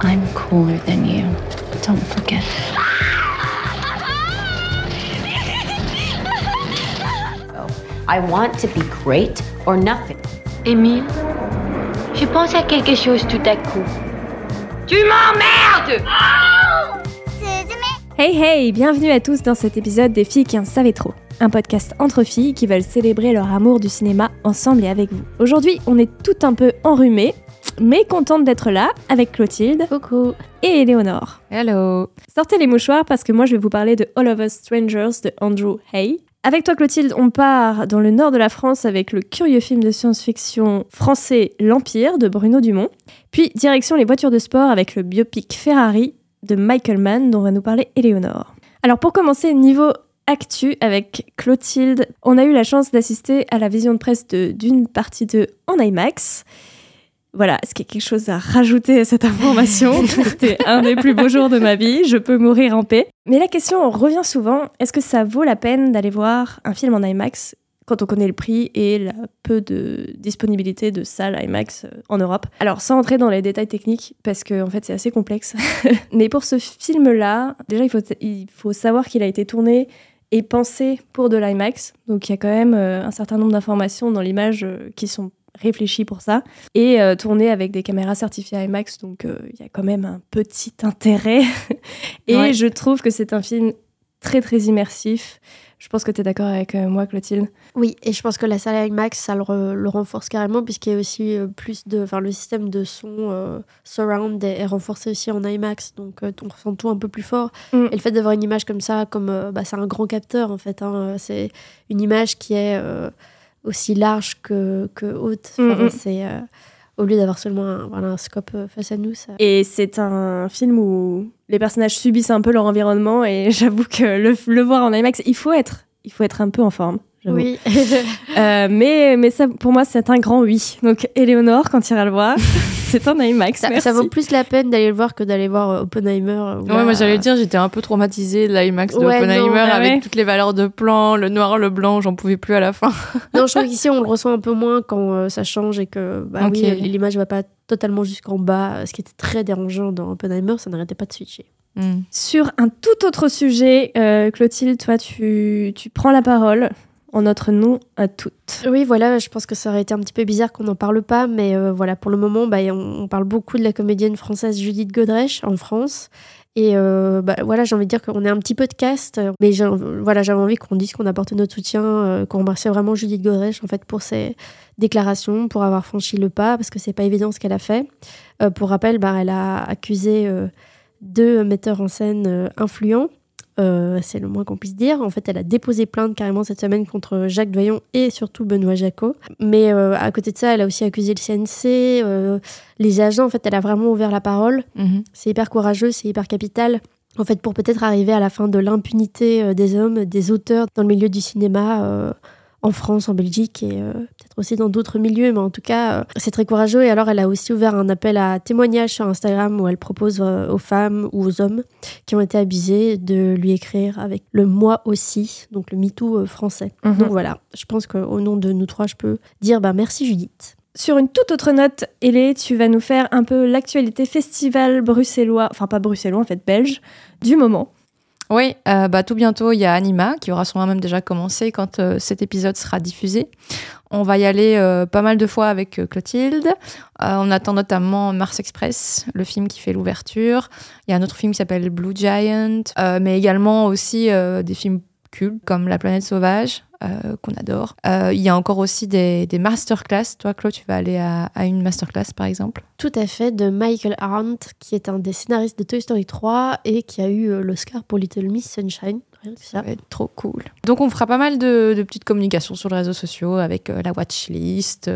I'm cooler than you. Don't forget. I want to be great or nothing. Émile, je pense à quelque chose tout à coup. Tu m'emmerdes Hey hey, bienvenue à tous dans cet épisode des filles qui en savaient trop. Un podcast entre filles qui veulent célébrer leur amour du cinéma ensemble et avec vous. Aujourd'hui, on est tout un peu enrhumées, mais contente d'être là avec Clotilde. Coucou. Et Éléonore. Hello. Sortez les mouchoirs parce que moi je vais vous parler de All of Us Strangers de Andrew Hay. Avec toi Clotilde, on part dans le nord de la France avec le curieux film de science-fiction français L'Empire de Bruno Dumont. Puis direction les voitures de sport avec le biopic Ferrari de Michael Mann dont va nous parler Éléonore. Alors pour commencer, niveau actu avec Clotilde, on a eu la chance d'assister à la vision de presse d'une partie de en IMAX. Voilà, est-ce qu'il y a quelque chose à rajouter à cette information C'était un des plus beaux jours de ma vie, je peux mourir en paix. Mais la question revient souvent, est-ce que ça vaut la peine d'aller voir un film en IMAX quand on connaît le prix et la peu de disponibilité de salles IMAX euh, en Europe? Alors, sans entrer dans les détails techniques, parce que en fait c'est assez complexe, mais pour ce film-là, déjà il faut, il faut savoir qu'il a été tourné et pensé pour de l'IMAX. Donc il y a quand même euh, un certain nombre d'informations dans l'image euh, qui sont réfléchi pour ça et euh, tourné avec des caméras certifiées IMAX donc euh, il y a quand même un petit intérêt et Ouais. je trouve que c'est un film très très immersif je pense que tu es d'accord avec euh, moi Clotilde? Oui, et je pense que la salle IMAX, ça le, re- le renforce carrément, puisqu'il y a aussi euh, plus de. Enfin, le système de son euh, surround est, est renforcé aussi en IMAX, donc euh, on ressent tout un peu plus fort. Mm. Et le fait d'avoir une image comme ça, comme. euh, bah, c'est un grand capteur, en fait. hein, c'est une image qui est aussi large que, que haute. Enfin, Mm, c'est. euh, au lieu d'avoir seulement un, voilà, un scope euh, face à nous, ça. et c'est un film où les personnages subissent un peu leur environnement et j'avoue que le, le voir en IMAX il faut être il faut être un peu en forme. Oui. Euh, mais mais ça pour moi c'est un grand oui donc Éléonore quand tu iras le voir c'est en IMAX ça, merci. ça vaut plus la peine d'aller le voir que d'aller voir euh, Oppenheimer. euh, Ouais, moi j'allais dire, j'étais un peu traumatisée de l'IMAX de Ouais, Oppenheimer non, avec ouais. toutes les valeurs de plan, le noir, le blanc, j'en pouvais plus à la fin. Non, je trouve qu'ici, on le ressent un peu moins quand euh, ça change et que bah, Ok. oui, l'image va pas totalement jusqu'en bas. Ce qui était très dérangeant dans Oppenheimer, ça n'arrêtait pas de switcher. Hmm. Sur un tout autre sujet, euh, Clotilde, toi, tu, tu prends la parole en notre nom à toutes. Oui, voilà, je pense que ça aurait été un petit peu bizarre qu'on n'en parle pas, mais euh, voilà, pour le moment, bah, on, parle beaucoup de la comédienne française Judith Godrèche en France. Et euh, bah, voilà, j'ai envie de dire qu'on est un petit podcast, euh, mais voilà, j'avais envie qu'on dise qu'on apporte notre soutien, qu'on remercie vraiment Judith Godrèche en fait pour ses déclarations, pour avoir franchi le pas, parce que c'est pas évident ce qu'elle a fait. Pour rappel, bah, elle a accusé deux metteurs en scène influents. Euh, c'est le moins qu'on puisse dire. En fait, elle a déposé plainte carrément cette semaine contre Jacques Doyon et surtout Benoît Jacot. Mais euh, à côté de ça, elle a aussi accusé le CNC, euh, les agents. En fait, elle a vraiment ouvert la parole. Mhm. C'est hyper courageux, c'est hyper capital. En fait, pour peut-être arriver à la fin de l'impunité des hommes, des auteurs dans le milieu du cinéma en France, en Belgique et euh, peut-être aussi dans d'autres milieux, mais en tout cas, euh, c'est très courageux. Et alors, elle a aussi ouvert un appel à témoignage sur Instagram où elle propose euh, aux femmes ou aux hommes qui ont été abusés de lui écrire avec le moi aussi, donc le MeToo français. Mhm. Donc voilà, je pense qu'au nom de nous trois, je peux dire bah, merci Judith. Sur une toute autre note, Hélé, tu vas nous faire un peu l'actualité festival bruxellois, enfin pas bruxellois en fait, belge, du moment. Oui, euh, bah, tout bientôt, il y a Anima qui aura sûrement même déjà commencé quand euh, cet épisode sera diffusé. On va y aller euh, pas mal de fois avec Clotilde. On attend notamment Mars Express, le film qui fait l'ouverture. Il y a un autre film qui s'appelle Blue Giant, mais également aussi des films cultes comme La planète sauvage, euh, qu'on adore. Euh, il y a encore aussi des, des masterclass. Toi, Claude, tu vas aller à, à une masterclass, par exemple Tout à fait, de Michael Arndt, qui est un des scénaristes de Toy Story 3 et qui a eu euh, l'Oscar pour Little Miss Sunshine. Rien que ça. Ça va être trop cool. Donc on fera pas mal de, de petites communications sur les réseaux sociaux avec euh, la watchlist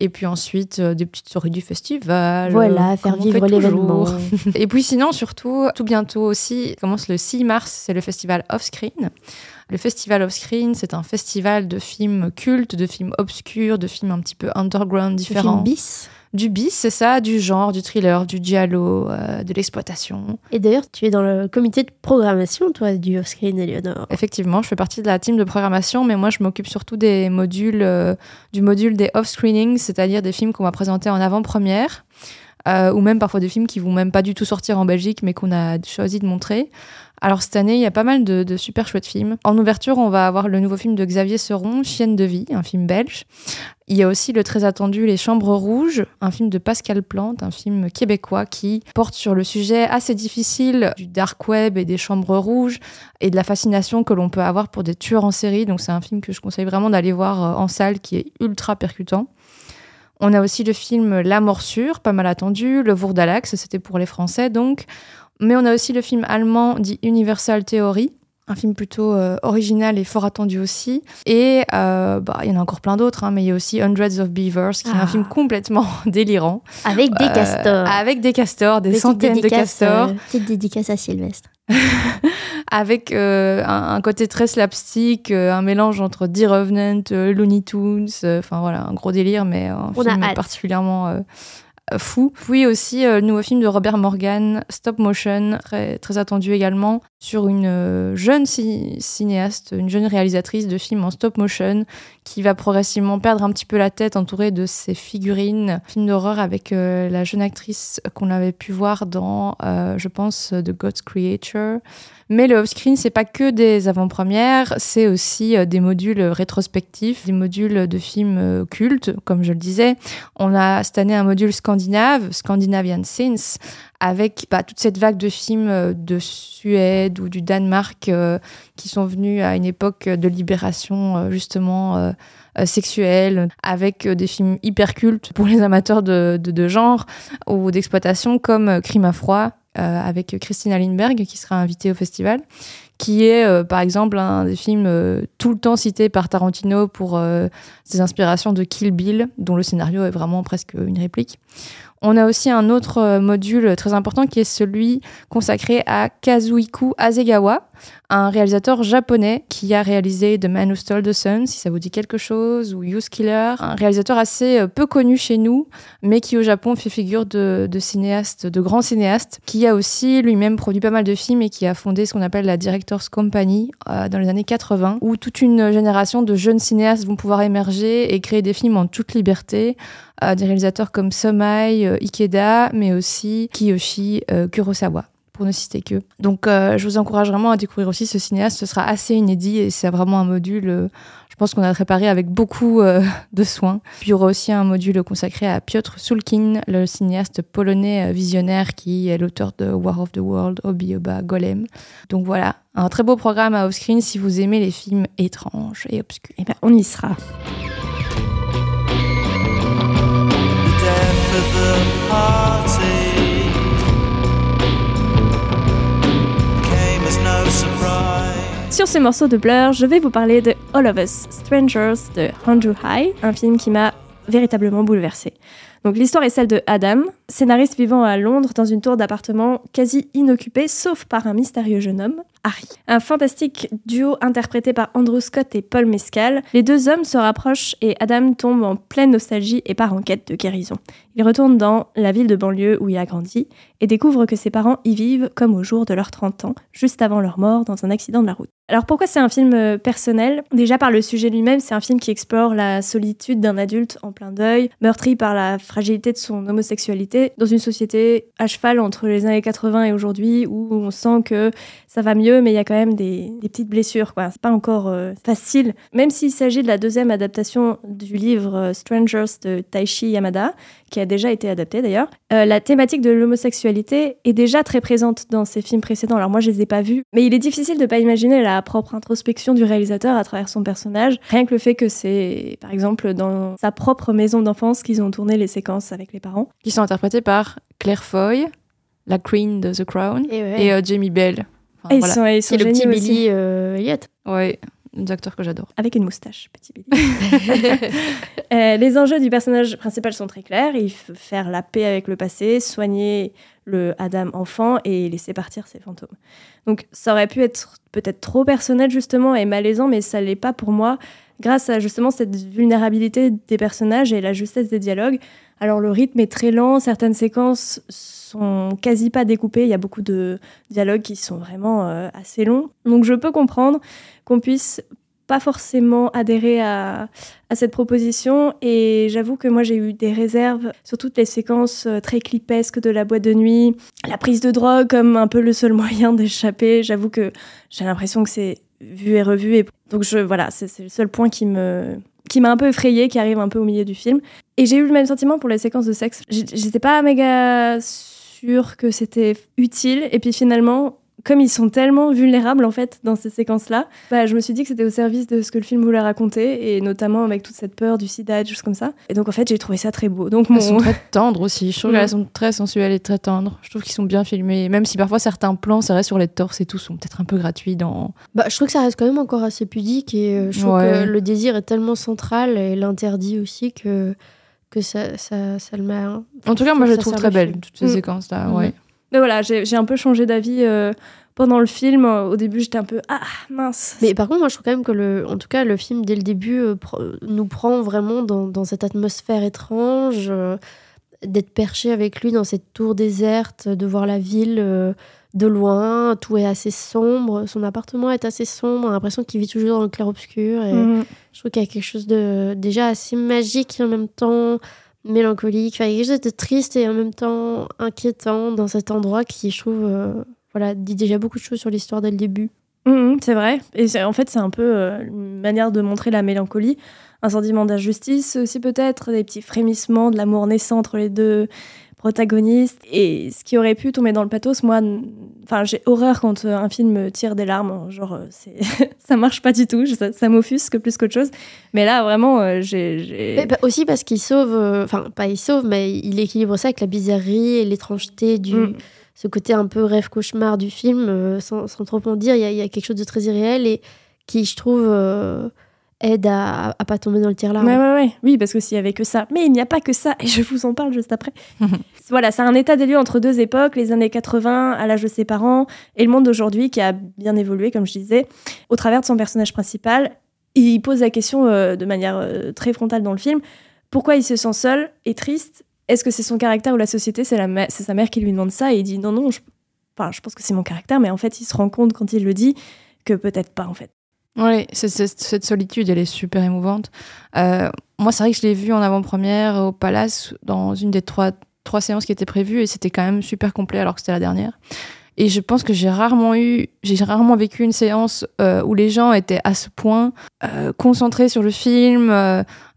et puis ensuite des petites stories du festival. Voilà, faire vivre l'événement. et puis sinon surtout tout bientôt aussi commence le 6 mars, c'est le festival Offscreen. Le festival Offscreen, c'est un festival de films cultes, de films obscurs, de films un petit peu underground différents. film bis. Du bis, c'est ça, du genre, du thriller, du giallo, euh, de l'exploitation. Et d'ailleurs, tu es dans le comité de programmation, toi, du Offscreen, Eleonore. Effectivement, je fais partie de la team de programmation, mais moi je m'occupe surtout des modules, euh, du module des off-screenings, c'est-à-dire des films qu'on va présenter en avant-première. euh, ou même parfois des films qui vont même pas du tout sortir en Belgique, mais qu'on a choisi de montrer. Alors cette année, il y a pas mal de, super chouettes films. En ouverture, on va avoir le nouveau film de Xavier Seron, Chienne de vie, un film belge. Il y a aussi le très attendu Les Chambres Rouges, un film de Pascal Plante, un film québécois qui porte sur le sujet assez difficile du dark web et des chambres rouges et de la fascination que l'on peut avoir pour des tueurs en série. Donc c'est un film que je conseille vraiment d'aller voir euh, en salle qui est ultra percutant. On a aussi le film La Morsure, pas mal attendu, Le Vourdalax, c'était pour les Français donc. Mais on a aussi le film allemand dit Universal Theory, un film plutôt euh, original et fort attendu aussi. Et euh, bah, il y en a encore plein d'autres, hein, mais il y a aussi Hundreds of Beavers, qui est un Ah. film complètement délirant. Avec des Euh, castors. avec des castors, des centaines de castors. petite dédicace à Sylvestre. avec euh, un, un côté très slapstick, euh, un mélange entre The Revenant, euh, Looney Tunes, enfin voilà, un gros délire, mais un On film particulièrement fou. Puis aussi euh, le nouveau film de Robert Morgan, Stop Motion, très, très attendu également, sur une euh, jeune ci- cinéaste, une jeune réalisatrice de films en stop motion, qui va progressivement perdre un petit peu la tête entourée de ses figurines. Film d'horreur avec euh, la jeune actrice qu'on avait pu voir dans, je pense, The God's Creature. Mais le off-screen, c'est pas que des avant-premières, c'est aussi euh, des modules rétrospectifs, des modules de films euh, cultes, comme je le disais. On a cette année un module scandinave, Scandinavian Sins, avec bah, toute cette vague de films euh, de Suède ou du Danemark qui sont venus à une époque de libération justement sexuelle, avec des films hyper cultes pour les amateurs de, de, de genre ou d'exploitation comme Crime à froid avec Christina Lindberg qui sera invitée au festival qui est euh, par exemple un des films euh, tout le temps cité par Tarantino pour euh, ses inspirations de Kill Bill, dont le scénario est vraiment presque une réplique. On a aussi un autre euh, module très important qui est celui consacré à Kazuhiko Hasegawa, un réalisateur japonais qui a réalisé The Man Who Stole the Sun, si ça vous dit quelque chose, ou Youth Killer, un réalisateur assez euh, peu connu chez nous, mais qui au Japon fait figure de, de cinéaste, de grand cinéaste, qui a aussi lui-même produit pas mal de films et qui a fondé ce qu'on appelle la Directors Company euh, dans les années 80, où toute une génération de jeunes cinéastes vont pouvoir émerger et créer des films en toute liberté. Euh, des réalisateurs comme Somai, euh, Ikeda, mais aussi Kiyoshi euh, Kurosawa pour ne citer que. Donc euh, je vous encourage vraiment à découvrir aussi ce cinéaste, ce sera assez inédit et c'est vraiment un module, je pense qu'on a préparé avec beaucoup de soin. Puis il y aura aussi un module consacré à Piotr Sulkin, le cinéaste polonais visionnaire qui est l'auteur de War of the World, Obi Oba, Golem. Donc voilà, un très beau programme à off-screen si vous aimez les films étranges et obscurs. Eh ben, on y sera. Sur ce morceau de Blur, je vais vous parler de All of Us Strangers de Andrew High, un film qui m'a véritablement bouleversée. Donc l'histoire est celle de Adam, scénariste vivant à Londres dans une tour d'appartement quasi inoccupée, sauf par un mystérieux jeune homme, Harry. Un fantastique duo interprété par Andrew Scott et Paul Mescal. Les deux hommes se rapprochent et Adam tombe en pleine nostalgie et part en quête de guérison. Il retourne dans la ville de banlieue où il a grandi et découvre que ses parents y vivent comme au jour de leurs 30 ans, juste avant leur mort dans un accident de la route. Alors pourquoi c'est un film euh, personnel? Déjà par le sujet lui-même, c'est un film qui explore la solitude d'un adulte en plein deuil, meurtri par la fragilité de son homosexualité, dans une société à cheval entre les années 80 et aujourd'hui, où on sent que ça va mieux, mais il y a quand même des, des petites blessures. quoi. C'est pas encore euh, facile. Même s'il s'agit de la deuxième adaptation du livre euh, Strangers de Taishi Yamada, qui a déjà été adapté d'ailleurs, euh, la thématique de l'homosexualité est déjà très présente dans ses films précédents. Alors moi, je les ai pas vus, mais il est difficile de pas imaginer la propre introspection du réalisateur à travers son personnage. Rien que le fait que c'est, par exemple, dans sa propre maison d'enfance qu'ils ont tourné les séquences avec les parents. Qui sont interprétés par Claire Foy, la Queen de The Crown, Et, ouais. et euh, Jamie Bell. Enfin, Et ils voilà. sont, ils sont C'est le petit aussi. Billy euh, Elliot. Ouais, des acteurs que j'adore. Avec une moustache, petit Billy. Euh, les enjeux du personnage principal sont très clairs. Il faut faire la paix avec le passé, soigner le Adam enfant et laisser partir ses fantômes. Donc ça aurait pu être peut-être trop personnel justement et malaisant, mais ça l'est pas pour moi, grâce à justement cette vulnérabilité des personnages et la justesse des dialogues. Alors le rythme est très lent, certaines séquences sont quasi pas découpées, il y a beaucoup de dialogues qui sont vraiment euh, assez longs. Donc je peux comprendre qu'on puisse pas forcément adhéré à, à cette proposition et j'avoue que moi j'ai eu des réserves sur toutes les séquences euh, très clipesques de la boîte de nuit, la prise de drogue comme un peu le seul moyen d'échapper. J'avoue que j'ai l'impression que c'est vu et revu et donc je voilà c'est le seul point qui me qui m'a un peu effrayé, qui arrive un peu au milieu du film. Et j'ai eu le même sentiment pour les séquences de sexe. J'étais pas méga sûre que c'était utile. Et puis finalement, comme ils sont tellement vulnérables en fait dans ces séquences-là, bah, je me suis dit que c'était au service de ce que le film voulait raconter, et notamment avec toute cette peur du sida et des choses comme ça. Et donc en fait, j'ai trouvé ça très beau. Donc mon... Elles sont très tendres aussi. Je trouve qu'elles sont très sensuelles et très tendres. Je trouve qu'ils sont bien filmés. Même si parfois certains plans, c'est vrai, sur les torses et tout, sont peut-être un peu gratuits dans. Bah, je trouve que ça reste quand même encore assez pudique et euh, je trouve Ouais. que le désir est tellement central et l'interdit aussi que, que ça, ça, ça le met. à- En tout cas, moi, je ça trouve très le belles, film. toutes ces Mm. séquences-là. Mhm. Ouais. Mais voilà, j'ai j'ai un peu changé d'avis euh, pendant le film. Au début, j'étais un peu ah mince. Mais par contre, moi, je trouve quand même que, le, en tout cas, le film, dès le début, euh, pr- nous prend vraiment dans, dans cette atmosphère étrange, euh, d'être perché avec lui dans cette tour déserte, de voir la ville euh, de loin, tout est assez sombre, son appartement est assez sombre, on a l'impression qu'il vit toujours dans le clair-obscur. Et Mhm. je trouve qu'il y a quelque chose de déjà assez magique et en même temps mélancolique. Enfin, il y a quelque chose de triste et en même temps inquiétant dans cet endroit qui, je trouve, euh, voilà, dit déjà beaucoup de choses sur l'histoire dès le début. Mhm, c'est vrai. Et en fait, c'est un peu euh, une manière de montrer la mélancolie, un sentiment d'injustice aussi peut-être, des petits frémissements de l'amour naissant entre les deux protagonistes. Et ce qui aurait pu tomber dans le pathos, moi, enfin, j'ai horreur quand euh, un film me tire des larmes. Genre, euh, c'est ça marche pas du tout. Ça, ça m'offusque plus qu'autre chose. Mais là, vraiment, euh, j'ai. bah, aussi parce qu'il sauve, enfin, pas il sauve, mais il équilibre ça avec la bizarrerie et l'étrangeté du. Mm. Ce côté un peu rêve-cauchemar du film, sans, sans trop en dire, il y, a- il y a quelque chose de très irréel et qui, je trouve, euh, aide à, à pas tomber dans le tir-larme. Ouais, ouais, ouais. Oui, parce que s'il y avait que ça. Mais il n'y a pas que ça, et je vous en parle juste après. voilà, c'est un état des lieux entre deux époques, les années 80, à l'âge de ses parents, et le monde d'aujourd'hui qui a bien évolué, comme je disais, au travers de son personnage principal. Il pose la question euh, de manière euh, très frontale dans le film pourquoi il se sent seul et triste? Est-ce que c'est son caractère ou la société? C'est la ma- c'est sa mère qui lui demande ça, et il dit non, non, je, enfin, je pense que c'est mon caractère, mais en fait, il se rend compte quand il le dit que peut-être pas, en fait. Oui, cette solitude, elle est super émouvante. Euh, moi, c'est vrai que je l'ai vu en avant-première au Palace dans une des trois, trois séances qui étaient prévues et c'était quand même super complet alors que c'était la dernière. Et je pense que j'ai rarement eu, j'ai rarement vécu une séance euh, où les gens étaient à ce point euh, concentrés sur le film,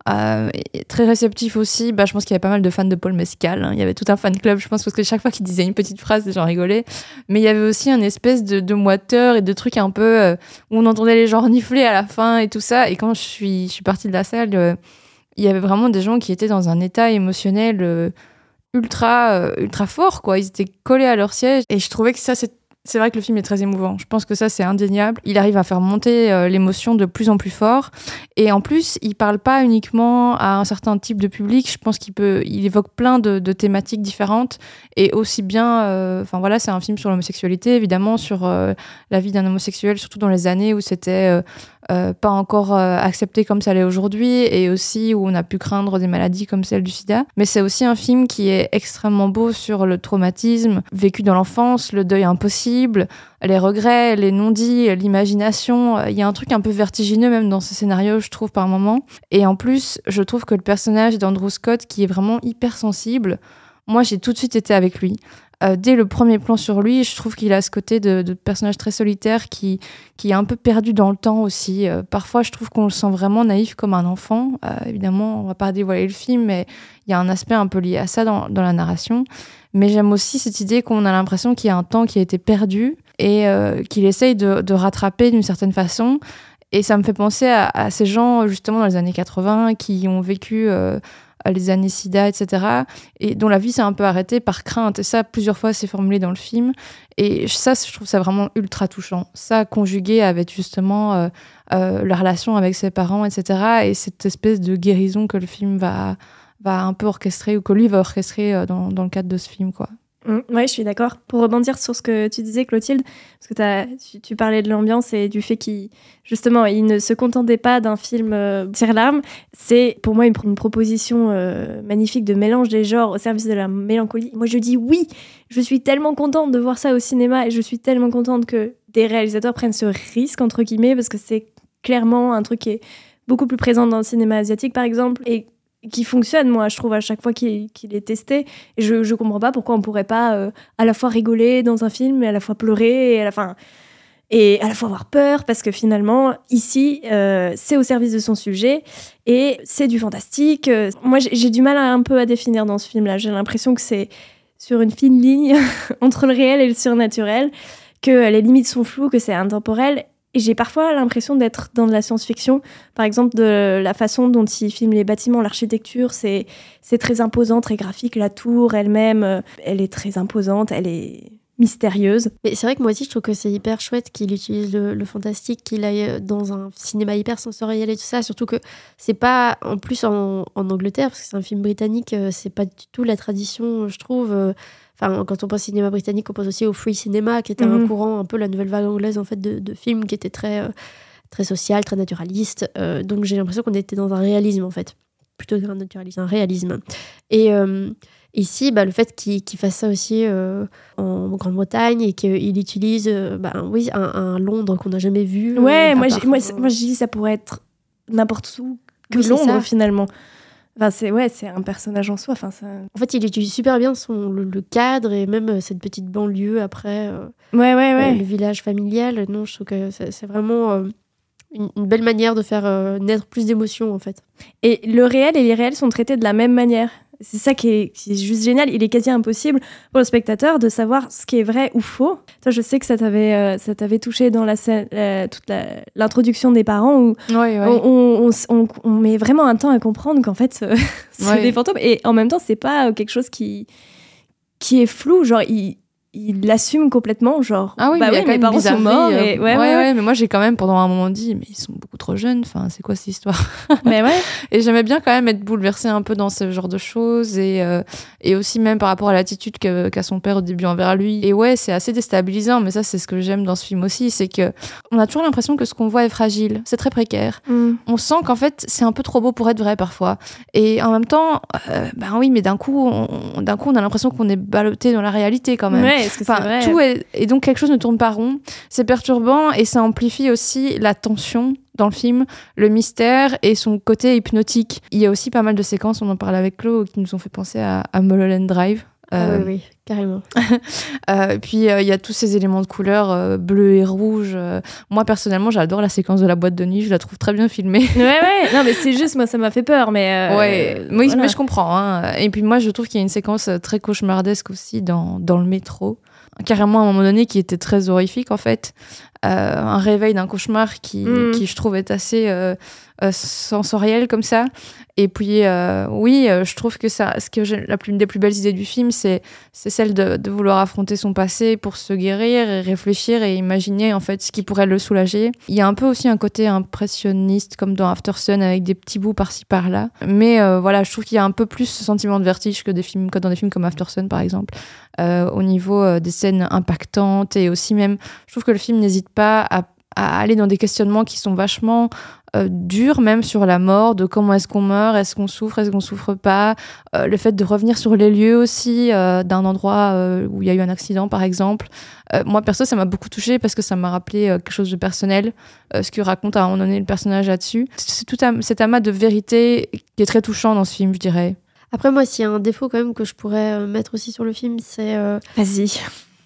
euh, très réceptifs aussi. Bah, je pense qu'il y avait pas mal de fans de Paul Mescal. hein. Il y avait tout un fan club, je pense, parce que chaque fois qu'il disait une petite phrase, les gens rigolaient. Mais il y avait aussi un espèce de, de moiteur et de trucs un peu euh, où on entendait les gens renifler à la fin et tout ça. Et quand je suis, je suis partie de la salle, euh, il y avait vraiment des gens qui étaient dans un état émotionnel ultra, ultra fort, quoi. Ils étaient collés à leur siège. Et je trouvais que ça, c'est. C'est vrai que le film est très émouvant. Je pense que ça, c'est indéniable. Il arrive à faire monter euh, l'émotion de plus en plus fort. Et en plus, il parle pas uniquement à un certain type de public. Je pense qu'il peut, il évoque plein de, thématiques différentes. Et aussi bien, euh, enfin voilà, c'est un film sur l'homosexualité, évidemment, sur euh, la vie d'un homosexuel, surtout dans les années où c'était euh, pas encore euh, accepté comme ça l'est aujourd'hui, et aussi où on a pu craindre des maladies comme celle du sida. Mais c'est aussi un film qui est extrêmement beau sur le traumatisme vécu dans l'enfance, le deuil impossible, les regrets, les non-dits, l'imagination. Il y a un truc un peu vertigineux même dans ce scénario, je trouve, par moment. Et en plus, je trouve que le personnage d'Andrew Scott, qui est vraiment hyper sensible, moi j'ai tout de suite été avec lui. Euh, dès le premier plan sur lui, je trouve qu'il a ce côté de, personnage très solitaire qui, est un peu perdu dans le temps aussi. Euh, parfois, je trouve qu'on le sent vraiment naïf comme un enfant. Euh, évidemment, on va pas dévoiler le film, mais il y a un aspect un peu lié à ça dans, la narration. Mais j'aime aussi cette idée qu'on a l'impression qu'il y a un temps qui a été perdu et qu'il essaye de, rattraper d'une certaine façon. Et ça me fait penser à, à ces gens, justement, dans les années 80, qui ont vécu les années sida, etc., et dont la vie s'est un peu arrêtée par crainte. Et ça, plusieurs fois, c'est formulé dans le film. Et ça, je trouve ça vraiment ultra touchant. Ça, conjugué avec justement euh, euh, la relation avec ses parents, etc., et cette espèce de guérison que le film va, va un peu orchestrer, ou que lui va orchestrer euh, dans, dans le cadre de ce film, quoi. Mm, ouais, je suis d'accord. Pour rebondir sur ce que tu disais, Clotilde, parce que tu, parlais de l'ambiance et du fait qu'il, justement, il ne se contentait pas d'un film euh, tire-larme. C'est pour moi une, une proposition euh, magnifique de mélange des genres au service de la mélancolie. Moi, je dis oui. Je suis tellement contente de voir ça au cinéma et je suis tellement contente que des réalisateurs prennent ce risque entre guillemets parce que c'est clairement un truc qui est beaucoup plus présent dans le cinéma asiatique, par exemple, et qui fonctionne, moi, je trouve, à chaque fois qu'il est testé. Et je, je comprends pas pourquoi on pourrait pas euh, à la fois rigoler dans un film, et à la fois pleurer, et à la. Et à la fois avoir peur, parce que finalement, ici, euh, c'est au service de son sujet, et c'est du fantastique. Euh, Moi, j'ai du mal un peu à définir dans ce film-là. J'ai l'impression que c'est sur une fine ligne entre le réel et le surnaturel, que les limites sont floues, que c'est intemporel. Et j'ai parfois l'impression d'être dans de la science-fiction. Par exemple, de la façon dont il filme les bâtiments, l'architecture, c'est c'est très imposant, très graphique. La tour elle-même, euh, elle est très imposante, elle est mystérieuse. C'est vrai que moi aussi, je trouve que c'est hyper chouette qu'il utilise le, fantastique, qu'il aille euh, dans un cinéma hyper sensoriel et tout ça. Surtout que c'est pas, en plus en, en Angleterre, parce que c'est un film britannique, euh, c'est pas du tout la tradition, je trouve. Enfin, quand on pense cinéma britannique, on pense aussi au free cinéma, qui était un Mhm. courant, un peu la nouvelle vague anglaise en fait de, de films qui était très, euh, très social, très naturaliste. Euh, donc j'ai l'impression qu'on était dans un réalisme en fait, plutôt qu'un naturalisme, un réalisme. Et euh, ici, bah, le fait qu'il fasse ça aussi euh, en Grande-Bretagne et qu'il utilise, bah, oui, un, un Londres qu'on n'a jamais vu. Ouais, moi, part- moi, je dis ça pourrait être n'importe où que Oui, Londres finalement. Enfin, c'est ouais, c'est un personnage en soi. Enfin, ça... En fait, il utilise super bien son, le, le cadre et même euh, cette petite banlieue après. euh, Ouais, ouais, euh, ouais. le village familial. Non, je trouve que c'est c'est vraiment euh, une, une belle manière de faire euh, naître plus d'émotions en fait. Et le réel et l'irréel sont traités de la même manière. C'est ça qui est, qui est juste génial. Il est quasi impossible pour le spectateur de savoir ce qui est vrai ou faux. Toi, je sais que ça t'avait, euh, ça t'avait touché dans la scène, euh, toute l'introduction des parents où on, on- on s- on- on met vraiment un temps à comprendre qu'en fait, euh, c'est des fantômes. Et en même temps, c'est pas euh, quelque chose qui, qui est flou. Genre, il, il l'assume complètement. Genre, Ah oui, bah mais il y a oui, quand mes parents sont morts. euh, Et, ouais, ouais, ouais, ouais. mais moi j'ai quand même pendant un moment dit, mais ils sont beaucoup trop jeunes, enfin c'est quoi cette histoire? Mais ouais. Et j'aimais bien quand même être bouleversée un peu dans ce genre de choses et, euh, et aussi même par rapport à l'attitude qu'a son père au début envers lui. Et ouais, c'est assez déstabilisant, mais ça c'est ce que j'aime dans ce film aussi, c'est que on a toujours l'impression que ce qu'on voit est fragile, c'est très précaire. Mm. On sent qu'en fait c'est un peu trop beau pour être vrai parfois. Et en même temps, euh, ben oui, mais d'un coup, d'un coup on a l'impression qu'on est ballotté dans la réalité quand même. Ouais, est-ce que c'est Enfin, vrai tout est, et donc quelque chose ne tourne pas rond. C'est perturbant et ça amplifie aussi la tension dans le film, le mystère et son côté hypnotique. Il y a aussi pas mal de séquences, on en parlait avec Chloé, qui nous ont fait penser à, à Mulholland Drive. Ah Euh, oui, oui, carrément. euh, puis euh, il y a tous ces éléments de couleur bleu et rouge. Moi personnellement, j'adore la séquence de la boîte de nuit, je la trouve très bien filmée. Ouais, ouais. Non, mais c'est juste, moi, ça m'a fait peur. Mais ouais, oui, voilà. mais je comprends. hein. Et puis moi, je trouve qu'il y a une séquence très cauchemardesque aussi dans, dans le métro. Carrément à un moment donné qui était très horrifique en fait. Euh, un réveil d'un cauchemar qui, Mhm. qui je trouve est assez euh, euh, sensoriel comme ça. Et puis euh, oui, euh, je trouve que ça, ce que la plus, une des plus belles idées du film, c'est celle de, vouloir affronter son passé pour se guérir et réfléchir et imaginer en fait ce qui pourrait le soulager. Il y a un peu aussi un côté impressionniste comme dans After Sun avec des petits bouts par-ci par-là. Mais voilà, je trouve qu'il y a un peu plus ce sentiment de vertige que des films, que dans des films comme After Sun par exemple, au niveau des scènes impactantes et aussi même, je trouve que le film n'hésite pas à aller dans des questionnements qui sont vachement euh, durs, même sur la mort, de comment est-ce qu'on meurt, est-ce qu'on souffre, est-ce qu'on souffre pas, Euh, le fait de revenir sur les lieux aussi euh, d'un endroit euh, où il y a eu un accident, par exemple. Euh, moi, perso, ça m'a beaucoup touché parce que ça m'a rappelé euh, quelque chose de personnel, euh, ce que raconte à un moment donné le personnage là-dessus. C'est tout un- cet amas de vérité qui est très touchant dans ce film, je dirais. Après, moi, s'il y a un défaut quand même que je pourrais euh, mettre aussi sur le film, c'est. euh, Vas-y.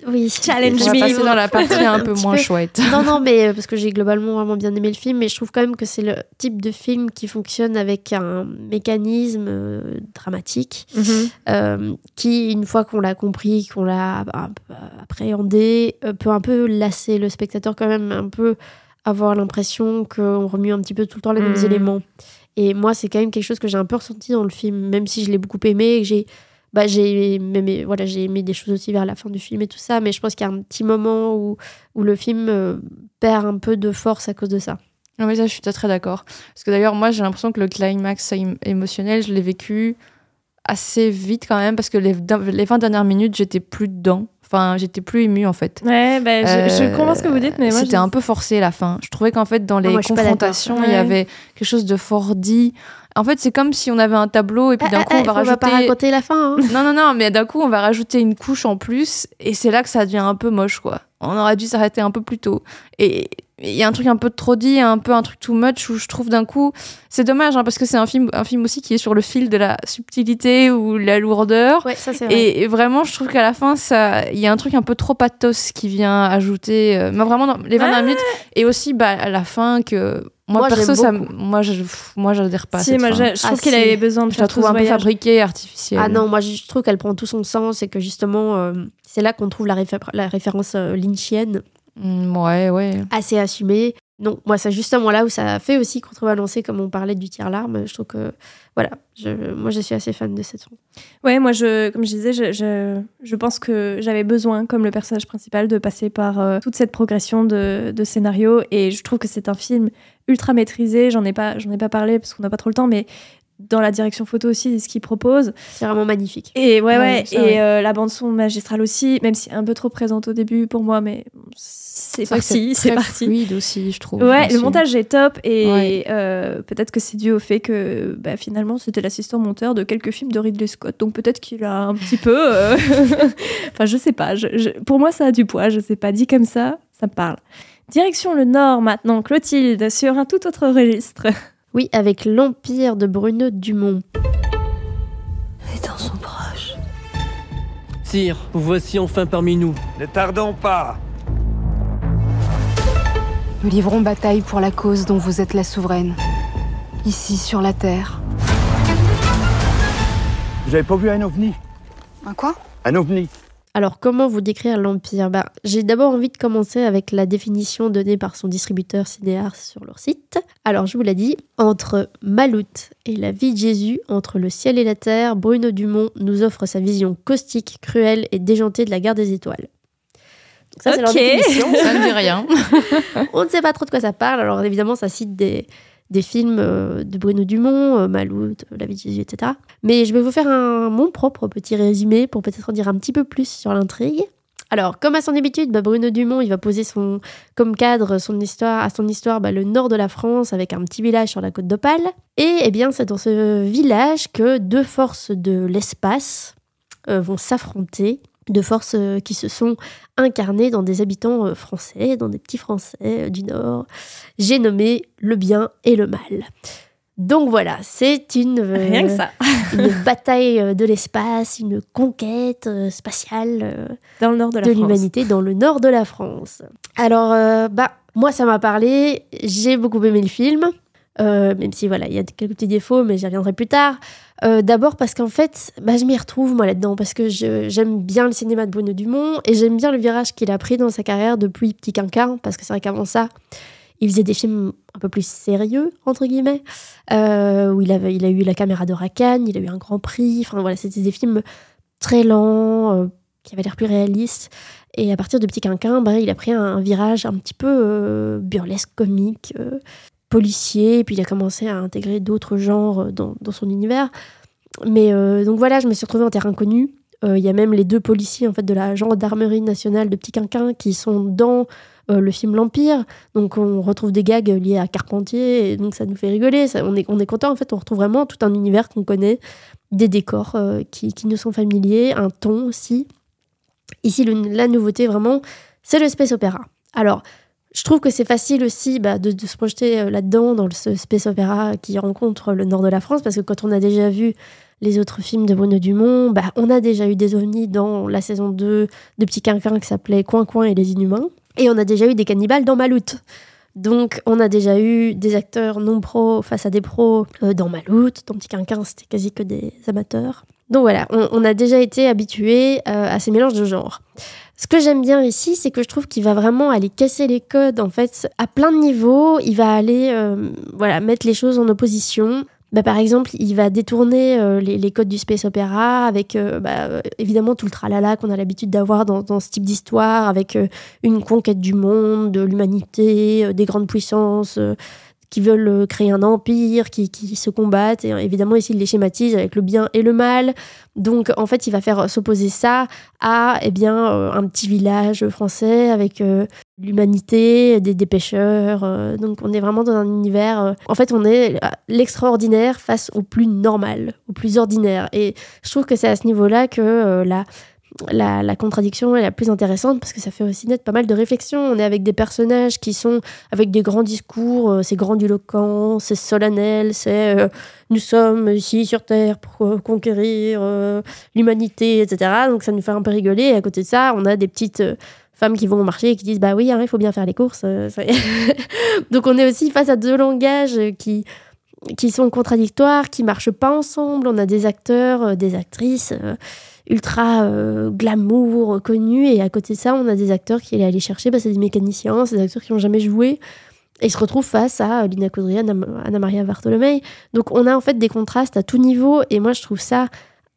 Oui, Challenge On va me. passer dans la partie un peu moins peu. chouette. non, non, mais euh, parce que j'ai globalement vraiment bien aimé le film, mais je trouve quand même que c'est le type de film qui fonctionne avec un mécanisme euh, dramatique, Mhm. euh, qui, une fois qu'on l'a compris, qu'on l'a appréhendé, peut un peu lasser le spectateur quand même, un peu avoir l'impression qu'on remue un petit peu tout le temps les mêmes Mhm. éléments. Et moi, c'est quand même quelque chose que j'ai un peu ressenti dans le film, même si je l'ai beaucoup aimé et que j'ai bah, j'ai aimé, voilà, j'ai aimé des choses aussi vers la fin du film et tout ça, mais je pense qu'il y a un petit moment où, où le film euh, perd un peu de force à cause de ça. Non, mais ça, je suis très, d'accord. Parce que d'ailleurs, moi, j'ai l'impression que le climax émo- émotionnel, je l'ai vécu assez vite quand même, parce que les, les 20 dernières minutes, j'étais plus dedans. Enfin, j'étais plus émue, en fait. Ouais, bah, je, je Euh, comprends ce que vous dites, mais moi. C'était un peu forcé la fin. Je trouvais qu'en fait, dans les moi, suis pas confrontations, il y avait quelque chose de fort dit. En fait, c'est comme si on avait un tableau et puis d'un Ah, coup, ah, on va ah, faut pas rajouter. raconter la fin. hein. Non, non, non, mais d'un coup, on va rajouter une couche en plus, et c'est là que ça devient un peu moche, quoi. On aurait dû s'arrêter un peu plus tôt. Et, il y a un truc un peu trop dit, un peu un truc too much où je trouve d'un coup, c'est dommage hein, parce que c'est un film, un film aussi qui est sur le fil de la subtilité ou la lourdeur. Ouais, ça c'est vrai. Et, et vraiment, je trouve qu'à la fin, ça, il y a un truc un peu trop pathos qui vient ajouter, euh, mais vraiment dans les 20 dernières minutes, et aussi bah, à la fin que moi, Moi, perso, ça, moi, je, moi, j'adhère pas. à cette moi, fin. je, je trouve Ah, qu'il si. avait besoin de Je faire la trouve un peu fabriquée, artificielle. Ah non, moi je trouve qu'elle prend tout son sens et que justement, euh, c'est là qu'on trouve la, réfé- la référence euh, lynchienne Mm, ouais, ouais. assez assumée. Non, moi c'est justement là où ça fait aussi contrebalancer, comme on parlait du tir-larme. Je trouve que, voilà, je, moi je suis assez fan de cette chanson. Ouais, moi, je, comme je disais, je, je, je pense que j'avais besoin, comme le personnage principal, de passer par euh, toute cette progression de, de scénario. Et je trouve que c'est un film ultra maîtrisé. J'en ai pas, j'en ai pas parlé parce qu'on n'a pas trop le temps, mais dans la direction photo aussi, ce qu'il propose. C'est vraiment magnifique. Et ouais, Ouais, ouais, ça, et ouais. euh, la bande son magistrale aussi, même si un peu trop présente au début pour moi, mais c'est parti, c'est parti. fluide aussi, je trouve. Ouais, le montage est top et Ouais. euh, peut-être que c'est dû au fait que bah, finalement c'était l'assistant monteur de quelques films de Ridley Scott. Donc peut-être qu'il a un petit peu. euh, enfin, je sais pas. je- je- Pour moi, ça a du poids. Je sais pas. Dit comme ça, ça me parle. Direction le Nord maintenant, Clotilde, sur un tout autre registre. Oui, avec l'Empire de Bruno Dumont. Les temps sont proches. Sire, vous voici enfin parmi nous. Ne tardons pas. Nous livrons bataille pour la cause dont vous êtes la souveraine. Ici, sur la Terre. Vous avez pas vu un ovni? Un quoi? Un ovni Alors, comment vous décrire l'Empire? Bah, J'ai d'abord envie de commencer avec la définition donnée par son distributeur Cinéars sur leur site. Alors, je vous l'ai dit, entre Maloute et la vie de Jésus, entre le ciel et la terre, Bruno Dumont nous offre sa vision caustique, cruelle et déjantée de la guerre des étoiles. Donc ça, c'est leur définition. Ça ne dit rien. On ne sait pas trop de quoi ça parle. Alors évidemment, ça cite des, des films euh, de Bruno Dumont, euh, Maloute, euh, La vie de Jésus, etc. Mais je vais vous faire un, mon propre petit résumé pour peut-être en dire un petit peu plus sur l'intrigue. Alors, comme à son habitude, bah, Bruno Dumont, il va poser son, comme cadre son histoire, à son histoire bah, le nord de la France avec un petit village sur la côte d'Opale. Et eh bien, c'est dans ce village que deux forces de l'espace euh, vont s'affronter, deux forces euh, qui se sont incarnées dans des habitants euh, français, dans des petits français euh, du nord. J'ai nommé le bien et le mal. Donc voilà, c'est une, euh, Rien que ça. une bataille de l'espace, une conquête spatiale. Dans le Nord de la de l'humanité dans le nord de la France. Alors, euh, bah, moi, ça m'a parlé. J'ai beaucoup aimé le film. Euh, même si voilà, il y a quelques petits défauts, mais j'y reviendrai plus tard. Euh, D'abord parce qu'en fait, bah, je m'y retrouve moi là-dedans, parce que j'aime bien le cinéma de Bruno Dumont et j'aime bien le virage qu'il a pris dans sa carrière depuis Petit Quinquin, parce que c'est vrai qu'avant ça, il faisait des films un peu plus sérieux, entre guillemets, euh, où il, avait, il a eu la caméra de Racan, il a eu un grand prix, enfin voilà, c'était des films très lents, euh, qui avaient l'air plus réalistes. Et à partir de Petit Quinquin, ben, il a pris un, un virage un petit peu euh, burlesque, comique, euh, policier, et puis il a commencé à intégrer d'autres genres euh, dans, son univers. Mais euh, donc voilà, je me suis retrouvée en terrain connu. Euh, Il y a même les deux policiers en fait de la gendarmerie nationale de Petit Quinquin qui sont dans le film L'Empire. Donc on retrouve des gags liés à Carpentier, et donc ça nous fait rigoler. On, est, on est content en fait, on retrouve vraiment tout un univers qu'on connaît, des décors qui, qui nous sont familiers, un ton aussi. Ici, la nouveauté vraiment, c'est le space opéra. Alors, je trouve que c'est facile aussi bah, de, se projeter euh, là-dedans, dans ce space opéra qui rencontre le nord de la France, parce que quand on a déjà vu les autres films de Bruno Dumont, bah, on a déjà eu des ovnis dans la saison 2 de Petit Quinquin qui s'appelait Coin Coin et les Inhumains, et on a déjà eu des cannibales dans Maloute. Donc, on a déjà eu des acteurs non pros face à des pros euh, dans Maloute. Dans Petit Quinquin, c'était quasi que des amateurs. Donc voilà, on, a déjà été habitué à ces mélanges de genres. Ce que j'aime bien ici, c'est que je trouve qu'il va vraiment aller casser les codes, en fait, à plein de niveaux. Il va aller, euh, voilà, mettre les choses en opposition. Bah, par exemple, il va détourner euh, les, codes du space opéra avec, euh, bah, euh, évidemment, tout le tralala qu'on a l'habitude d'avoir dans, ce type d'histoire, avec une conquête du monde, de l'humanité, des grandes puissances qui veulent euh, créer un empire, qui, qui se combattent. Et euh, évidemment, ici, il les schématise avec le bien et le mal. Donc, en fait, il va faire s'opposer ça à eh bien, euh, un petit village français avec euh, l'humanité, des, des pêcheurs. euh, donc, on est vraiment dans un univers. euh, en fait, on est l'extraordinaire face au plus normal, au plus ordinaire. Et je trouve que c'est à ce niveau-là que euh, la, la, contradiction est la plus intéressante parce que ça fait aussi naître pas mal de réflexions. On est avec des personnages qui sont avec des grands discours, euh, c'est grandiloquent, c'est solennel, c'est euh, nous sommes ici sur Terre pour euh, conquérir l'humanité, etc. Donc ça nous fait un peu rigoler. À côté de ça, on a des petites femmes qui vont au marché et qui disent bah oui, hein, il faut bien faire les courses. Donc on est aussi face à deux langages qui qui sont contradictoires, qui marchent pas ensemble. On a des acteurs, des actrices ultra euh, glamour, euh, connus, et à côté de ça, on a des acteurs qui allaient aller chercher, bah, c'est des mécaniciens, c'est des acteurs qui n'ont jamais joué, et ils se retrouvent face à euh, Lina Kudry, Anna, Anna Maria Bartolomei. Donc on a en fait des contrastes à tout niveau, et moi je trouve ça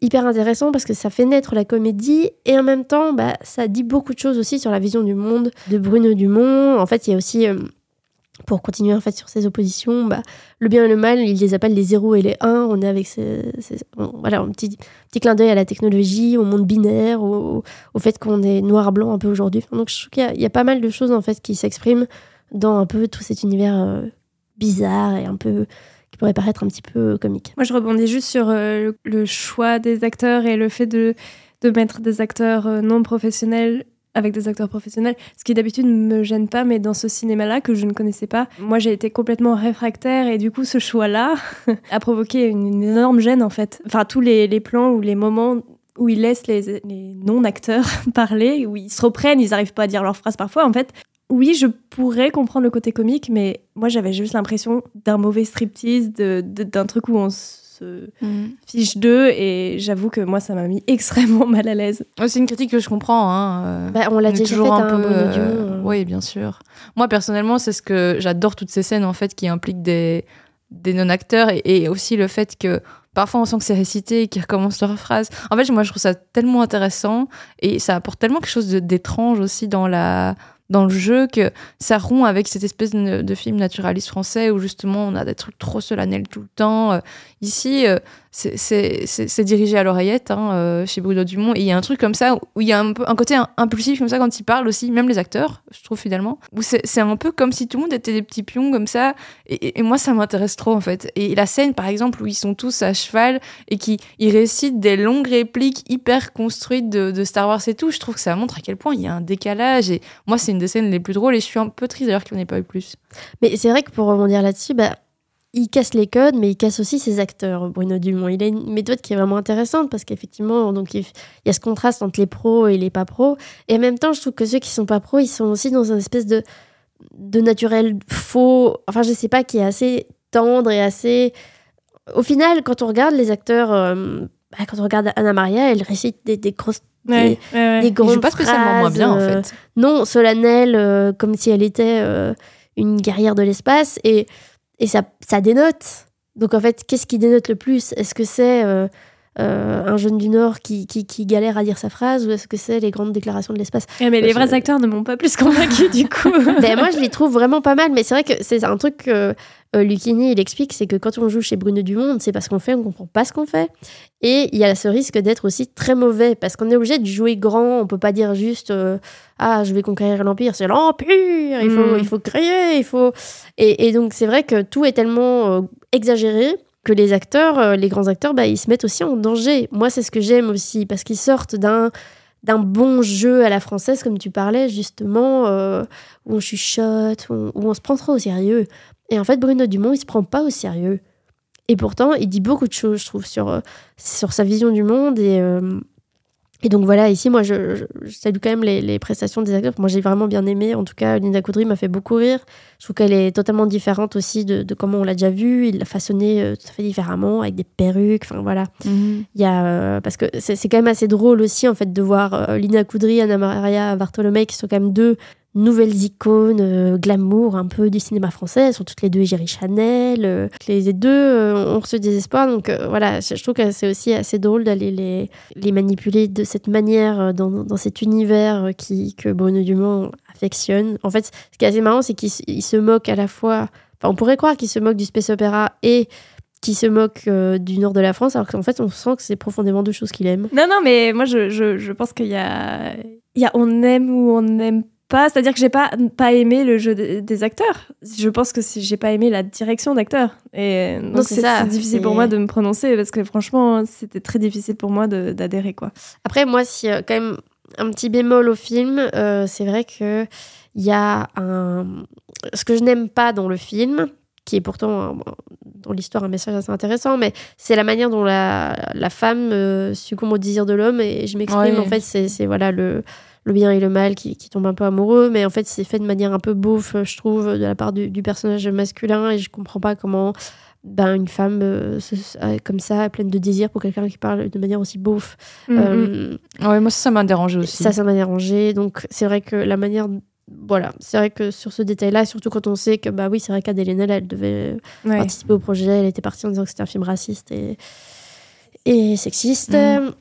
hyper intéressant parce que ça fait naître la comédie et en même temps bah, ça dit beaucoup de choses aussi sur la vision du monde de Bruno Dumont. En fait, il y a aussi pour continuer en fait sur ces oppositions, bah, le bien et le mal, il les appelle les 0 et les 1. On est avec ces, ces- bon, voilà, un petit, petit clin d'œil à la technologie, au monde binaire, au, au fait qu'on est noir-blanc un peu aujourd'hui. Donc je trouve qu'il y a- pas mal de choses en fait qui s'expriment dans un peu tout cet univers euh, bizarre et un peu qui pourrait paraître un petit peu comique. Moi, je rebondis juste sur euh, le, choix des acteurs et le fait de, de mettre des acteurs euh, non professionnels avec des acteurs professionnels, ce qui d'habitude ne me gêne pas, mais dans ce cinéma-là que je ne connaissais pas, moi j'ai été complètement réfractaire et du coup ce choix-là a provoqué une, énorme gêne en fait. Enfin tous les, plans ou les moments où ils laissent les, les non-acteurs parler, où ils se reprennent, ils n'arrivent pas à dire leurs phrases parfois en fait. Oui, je pourrais comprendre le côté comique, mais moi j'avais juste l'impression d'un mauvais striptease, d'un truc où on se fiche d'eux, et j'avoue que moi ça m'a mis extrêmement mal à l'aise. Ouais, C'est une critique que je comprends. Hein. euh, Bah, on l'a déjà toujours un peu. Euh, euh. Oui, bien sûr. Moi, personnellement, c'est ce que j'adore toutes ces scènes en fait qui impliquent des, des non-acteurs et, et aussi le fait que parfois on sent que c'est récité et qu'ils recommencent leur phrase. En fait, moi, je trouve ça tellement intéressant et ça apporte tellement quelque chose d'étrange aussi dans la dans le jeu que ça rompt avec cette espèce de, film naturaliste français où justement on a des trucs trop solennels tout le temps. Euh, Ici, euh, c'est- dirigé à l'oreillette hein, euh, chez Bruno Dumont et il y a un truc comme ça où il y a un peu un côté impulsif comme ça quand il parle aussi, même les acteurs, je trouve finalement, où c'est un peu comme si tout le monde était des petits pions comme ça et moi ça m'intéresse trop en fait. Et la scène par exemple où ils sont tous à cheval et qui ils récitent des longues répliques hyper construites de, de Star Wars et tout, je trouve que ça montre à quel point il y a un décalage et moi c'est des scènes les plus drôles et je suis un peu triste d'ailleurs qu'il n'y en ait pas eu plus. Mais c'est vrai que pour rebondir là-dessus, bah, il casse les codes, mais il casse aussi ses acteurs, Bruno Dumont. Il a une méthode qui est vraiment intéressante parce qu'effectivement, donc il, il y a ce contraste entre les pros et les pas pros. Et en même temps, je trouve que ceux qui sont pas pros, ils sont aussi dans une espèce de, de naturel faux, enfin, je sais pas, qui est assez tendre et assez. Au final, quand on regarde les acteurs, euh, bah, quand on regarde Anna Maria, elle récite des, des grosses. Ouais, des, ouais, ouais. des grandes pas spécialement moins bien, en euh, fait. Non, solennelle, euh, comme si elle était euh, une guerrière de l'espace, et, et ça, ça dénote. Donc en fait, qu'est-ce qui dénote le plus? Est-ce que c'est euh, un jeune du Nord qui, qui, qui galère à dire sa phrase, ou est-ce que c'est les grandes déclarations de l'espace Ouais, mais les vrais que- acteurs ne m'ont pas plus convaincu du coup. ben, moi, je les trouve vraiment pas mal, mais c'est vrai que c'est un truc que euh, Lucchini, il explique, c'est que quand on joue chez Bruno Dumont, c'est parce qu'on fait, on comprend pas ce qu'on fait. Et il y a ce risque d'être aussi très mauvais, parce qu'on est obligé de jouer grand, on peut pas dire juste euh, Ah, je vais conquérir l'Empire, c'est l'Empire, il faut, Mm. il faut créer, il faut. Et, et donc, c'est vrai que tout est tellement euh, exagéré que les acteurs, euh, les grands acteurs, bah, ils se mettent aussi en danger. Moi, c'est ce que j'aime aussi, parce qu'ils sortent d'un d'un bon jeu à la française, comme tu parlais, justement, euh, où on chuchote, où on, se prend trop au sérieux. Et en fait, Bruno Dumont, il se prend pas au sérieux. Et pourtant, il dit beaucoup de choses, je trouve, sur, euh, sur sa vision du monde. Et, et donc voilà, ici, moi, je, je- je salue quand même les, les prestations des acteurs. Moi, j'ai vraiment bien aimé. En tout cas, Linda Coudry m'a fait beaucoup rire. Je trouve qu'elle est totalement différente aussi de, de comment on l'a déjà vue. Il l'a façonnée euh, tout à fait différemment, avec des perruques. Enfin, voilà. Il y a, euh, parce que c'est c'est quand même assez drôle aussi, en fait, de voir euh, Lina Coudry, Anna Maria Bartolomei, qui sont quand même deux nouvelles icônes euh, glamour un peu du cinéma français. Elles sont toutes les deux égérie Chanel. euh, les deux euh, ont reçu des espoirs. Donc euh, voilà, je trouve que c'est aussi assez drôle d'aller les, les manipuler de cette manière dans, dans cet univers qui, que Bruno Dumont affectionne. En fait, ce qui est assez marrant, c'est qu'il se- moque à la fois... Enfin, on pourrait croire qu'il se moque du space opéra et qui se moque du nord de la France, alors qu'en fait, on sent que c'est profondément deux choses qu'il aime. Non, non, mais moi, je, je, je pense qu'il y a, il y a on aime ou on n'aime pas, c'est-à-dire que j'ai pas pas aimé le jeu de- des acteurs. Je pense que c'est- j'ai pas aimé la direction d'acteurs. Et donc c'est difficile pour moi de me prononcer parce que franchement, c'était très difficile pour moi d'adhérer quoi. Après, moi, si euh, quand même un petit bémol au film, euh, c'est vrai que il y a un ce que je n'aime pas dans le film, qui est pourtant euh, dans l'histoire un message assez intéressant, mais c'est la manière dont la, la femme euh, succombe au désir de l'homme. Et je m'exprime, Ouais. en fait, c'est, voilà le le bien et le mal qui, qui tombent un peu amoureux, mais en fait c'est fait de manière un peu beauf, je trouve, de la part du, du personnage masculin, et je comprends pas comment ben, une femme euh, euh, comme ça, pleine de désir pour quelqu'un qui parle de manière aussi beauf. Mhm. Euh, Ouais, moi, ça, ça m'a dérangé aussi. ça, ça m'a dérangé. Donc, c'est vrai que la manière. Voilà, c'est vrai que sur ce détail-là, surtout quand on sait que, bah oui, c'est vrai qu'Adèle Haenel, elle devait Ouais. participer au projet, elle était partie en disant que c'était un film raciste et, et sexiste. Mhm.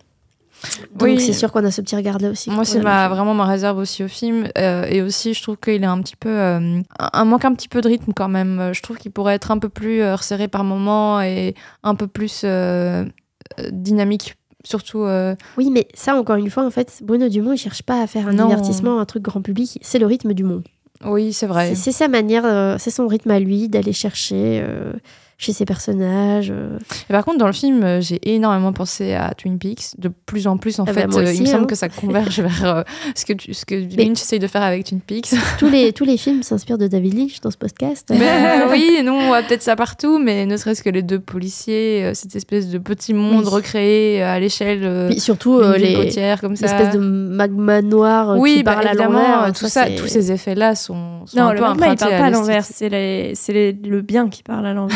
Donc, Oui. c'est sûr qu'on a ce petit regard-là aussi. Moi, c'est ma, vraiment ma réserve aussi au film. Euh, et aussi, je trouve qu'il est un petit peu. euh, un, manque un petit peu de rythme quand même. Euh, Je trouve qu'il pourrait être un peu plus resserré par moments et un peu plus euh, dynamique. Surtout. euh, Oui, mais ça, encore une fois, en fait, Bruno Dumont, il cherche pas à faire un Non. divertissement, un truc grand public. C'est le rythme Dumont. Oui, c'est vrai. C'est c'est sa manière, euh, c'est son rythme à lui d'aller chercher euh, chez ses personnages. euh. Et par contre, dans le film, euh, j'ai énormément pensé à Twin Peaks. De plus en plus, en Ah fait, bah, moi euh, il me semble hein. que ça converge vers euh, ce que, tu- ce que Mais- Lynch essaye de faire avec Twin Peaks. tous, les, tous les films s'inspirent de David Lynch dans ce podcast. Mais euh, oui, nous, on voit peut-être ça partout, mais ne serait-ce que les deux policiers, euh, cette espèce de petit monde Oui. recréé à l'échelle euh, Puis surtout, euh, les, côtière comme ça. l'espèce de magma noir oui, qui bah, parle à l'envers. tout ça, tous ces effets-là sont, sont Non, un le peu magma, il parle pas à l'envers, c'est les- c'est les- le bien qui parle à l'envers.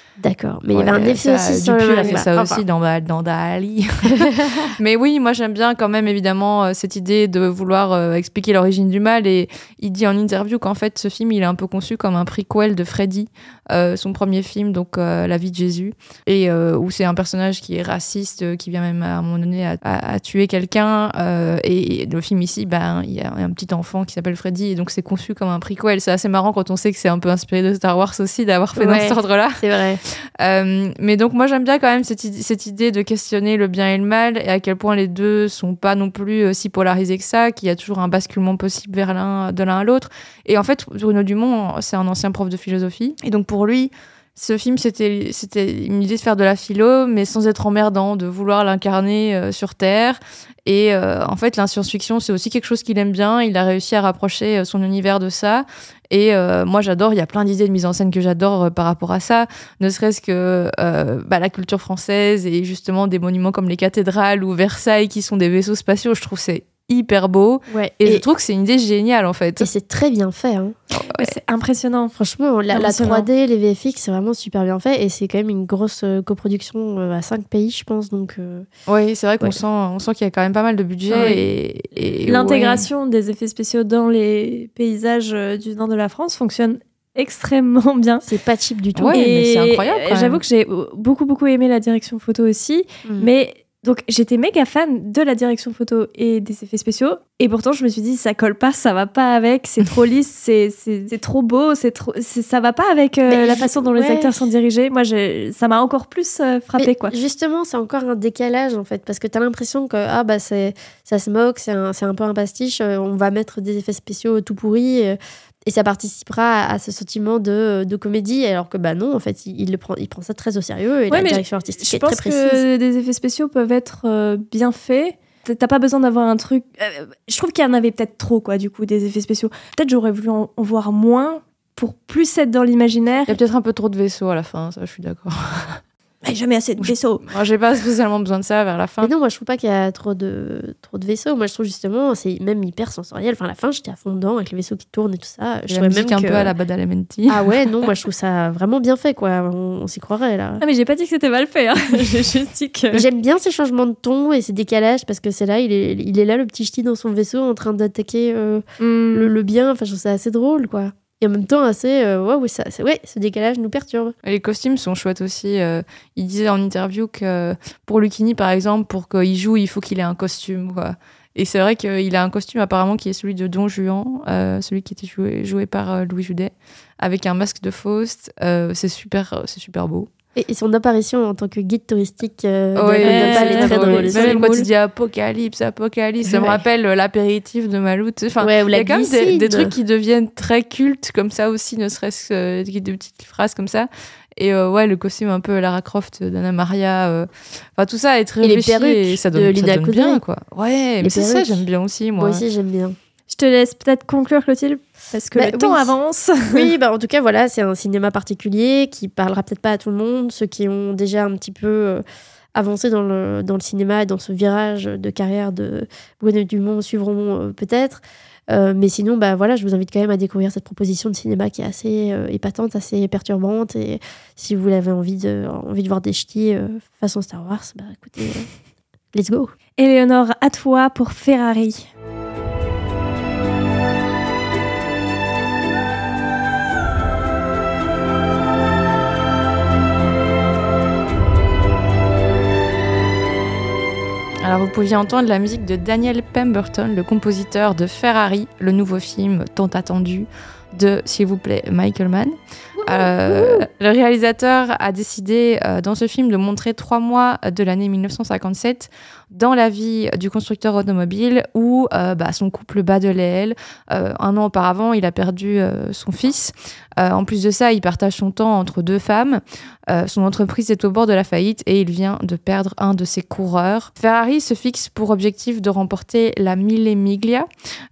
D'accord, mais il y avait un effet aussi sur le Dupuis a fait ça Enfin, aussi dans, dans Dali. Mais oui, moi j'aime bien quand même évidemment euh, cette idée de vouloir euh, expliquer l'origine du mal. Et il dit en interview qu'en fait ce film il est un peu conçu comme un prequel de Freddy, euh, son premier film, donc euh, La vie de Jésus, et euh, où c'est un personnage qui est raciste, qui vient même à un moment donné à, à- à tuer quelqu'un. et, et le film ici, ben il y a un petit enfant qui s'appelle Freddy, et donc c'est conçu comme un prequel. C'est assez marrant quand on sait que c'est un peu inspiré de Star Wars aussi d'avoir fait dans cet ordre-là. C'est vrai. Euh, mais donc moi j'aime bien quand même cette, cette idée de questionner le bien et le mal et à quel point les deux sont pas non plus euh, si polarisés que ça, qu'il y a toujours un basculement possible vers l'un de l'un à l'autre. Et en fait Bruno Dumont c'est un ancien prof de philosophie et donc pour lui ce film c'était une idée de faire de la philo mais sans être emmerdant, de vouloir l'incarner euh, sur terre. Et euh, en fait la science-fiction c'est aussi quelque chose qu'il aime bien. Il a réussi à rapprocher euh, son univers de ça. Et moi j'adore. Il y a plein d'idées de mise en scène que j'adore par rapport à ça ne serait-ce que bah, la culture française et justement des monuments comme les cathédrales ou Versailles qui sont des vaisseaux spatiaux, je trouve c'est hyper beau Ouais. et, Et, je trouve que c'est une idée géniale en fait. et c'est très bien fait. hein. Mais C'est impressionnant. Franchement, la, la Impressionnant. 3D, les VFX, c'est vraiment super bien fait. Et c'est quand même une grosse euh, coproduction euh, à 5 pays, je pense. Donc, euh, Oui, c'est vrai qu'on Ouais. sent, on sent qu'il y a quand même pas mal de budget Ouais. et, et L'intégration des effets spéciaux dans les paysages euh, du nord de la France fonctionne extrêmement bien. c'est pas cheap du tout. Ouais, mais Et c'est incroyable, J'avoue que j'ai beaucoup beaucoup aimé la direction photo aussi, Mm. mais donc j'étais méga fan de la direction photo et des effets spéciaux, et pourtant je me suis dit ça colle pas, ça va pas avec, c'est trop lisse, c'est c'est c'est trop beau, c'est trop, ça va pas avec euh, la façon dont les acteurs sont dirigés. Moi, ça m'a encore plus euh, frappé quoi. Justement, c'est encore un décalage en fait, parce que tu as l'impression que ah, bah, c'est, ça se moque, c'est un, c'est un peu un pastiche, euh, on va mettre des effets spéciaux tout pourris, euh, et ça participera à, à ce sentiment de, de comédie, alors que bah non, en fait, il, il le prend, il prend ça très au sérieux, et Ouais, la mais direction artistique Je est très pense précise. que des effets spéciaux peuvent être euh, bien faits. T'as- T'as pas besoin d'avoir un truc. euh, je trouve qu'il y en avait peut-être trop, quoi, du coup, des effets spéciaux. Peut-être j'aurais voulu en, en voir moins pour plus être dans l'imaginaire. Il y a peut-être un peu trop de vaisseaux à la fin, ça je suis d'accord. Mais jamais assez de vaisseaux. Moi j'ai pas spécialement besoin de ça vers la fin. Mais non, moi je trouve pas qu'il y a trop de, trop de vaisseaux. Moi je trouve justement, c'est même hyper sensoriel. Enfin, à la fin, j'étais à fond dedans avec les vaisseaux qui tournent et tout ça. Je Et la même un que- peu à la Badalamenti. Ah ouais, non, moi je trouve ça vraiment bien fait, quoi. On, on s'y croirait là. Ah, mais j'ai pas dit que c'était mal fait. hein. J'ai juste dit que. J'aime bien ces changements de ton et ces décalages parce que c'est là, il est, il est là, le petit ch'ti dans son vaisseau en train d'attaquer euh, Hmm. le, le bien. Enfin, je trouve ça assez drôle, quoi. Et en même temps, assez. euh, ouais, ça, ouais, ce décalage nous perturbe. Les costumes sont chouettes aussi. euh, il disait en interview que pour Lucchini, par exemple, pour qu'il joue, il faut qu'il ait un costume. Quoi. Et c'est vrai qu'il a un costume apparemment qui est celui de Don Juan, euh, celui qui était joué, joué par euh, Louis Judet, avec un masque de Faust. Euh, c'est super, c'est super beau. Et, et son apparition en tant que guide touristique euh, de est très drôle. aussi. Même quand il dit apocalypse, apocalypse, ça me rappelle euh, l'apéritif de Maloute. Enfin, Ouais, ou il y la a quand même des, trucs qui deviennent très cultes comme ça aussi, ne serait-ce que des petites phrases comme ça. Et euh, ouais, le costume un peu Lara Croft d'Anna Maria. euh, Enfin, tout ça est très Et les réfléchi perruques et ça de donne, ça Lina donne Kudrow. bien, quoi. Ouais, mais Les c'est ça, j'aime bien aussi, moi. Moi aussi, j'aime bien. Je te laisse peut-être conclure, Clotilde, parce que Bah, le temps oui. avance. Oui, bah en tout cas, voilà, c'est un cinéma particulier qui parlera peut-être pas à tout le monde. Ceux qui ont déjà un petit peu euh, avancé dans le, dans le cinéma et dans ce virage de carrière de Bruno Dumont suivront euh, peut-être. Euh, mais sinon, bah voilà, je vous invite quand même à découvrir cette proposition de cinéma qui est assez épatante, assez perturbante. Et si vous avez envie de, envie de voir des ch'tis façon Star Wars, bah écoutez, let's go. Éléonore, à toi pour Ferrari. Alors vous pouviez entendre la musique de Daniel Pemberton, le compositeur de Ferrari, le nouveau film tant attendu de, s'il vous plaît, Michael Mann. Euh, le réalisateur a décidé euh, dans ce film de montrer trois mois de l'année 1957 dans la vie du constructeur automobile où euh, bah, son couple bat de l'aile. Euh, un an auparavant, il a perdu euh, son fils. En plus de ça, il partage son temps entre deux femmes. Son entreprise est au bord de la faillite et il vient de perdre un de ses coureurs. Ferrari se fixe pour objectif de remporter la Mille Miglia,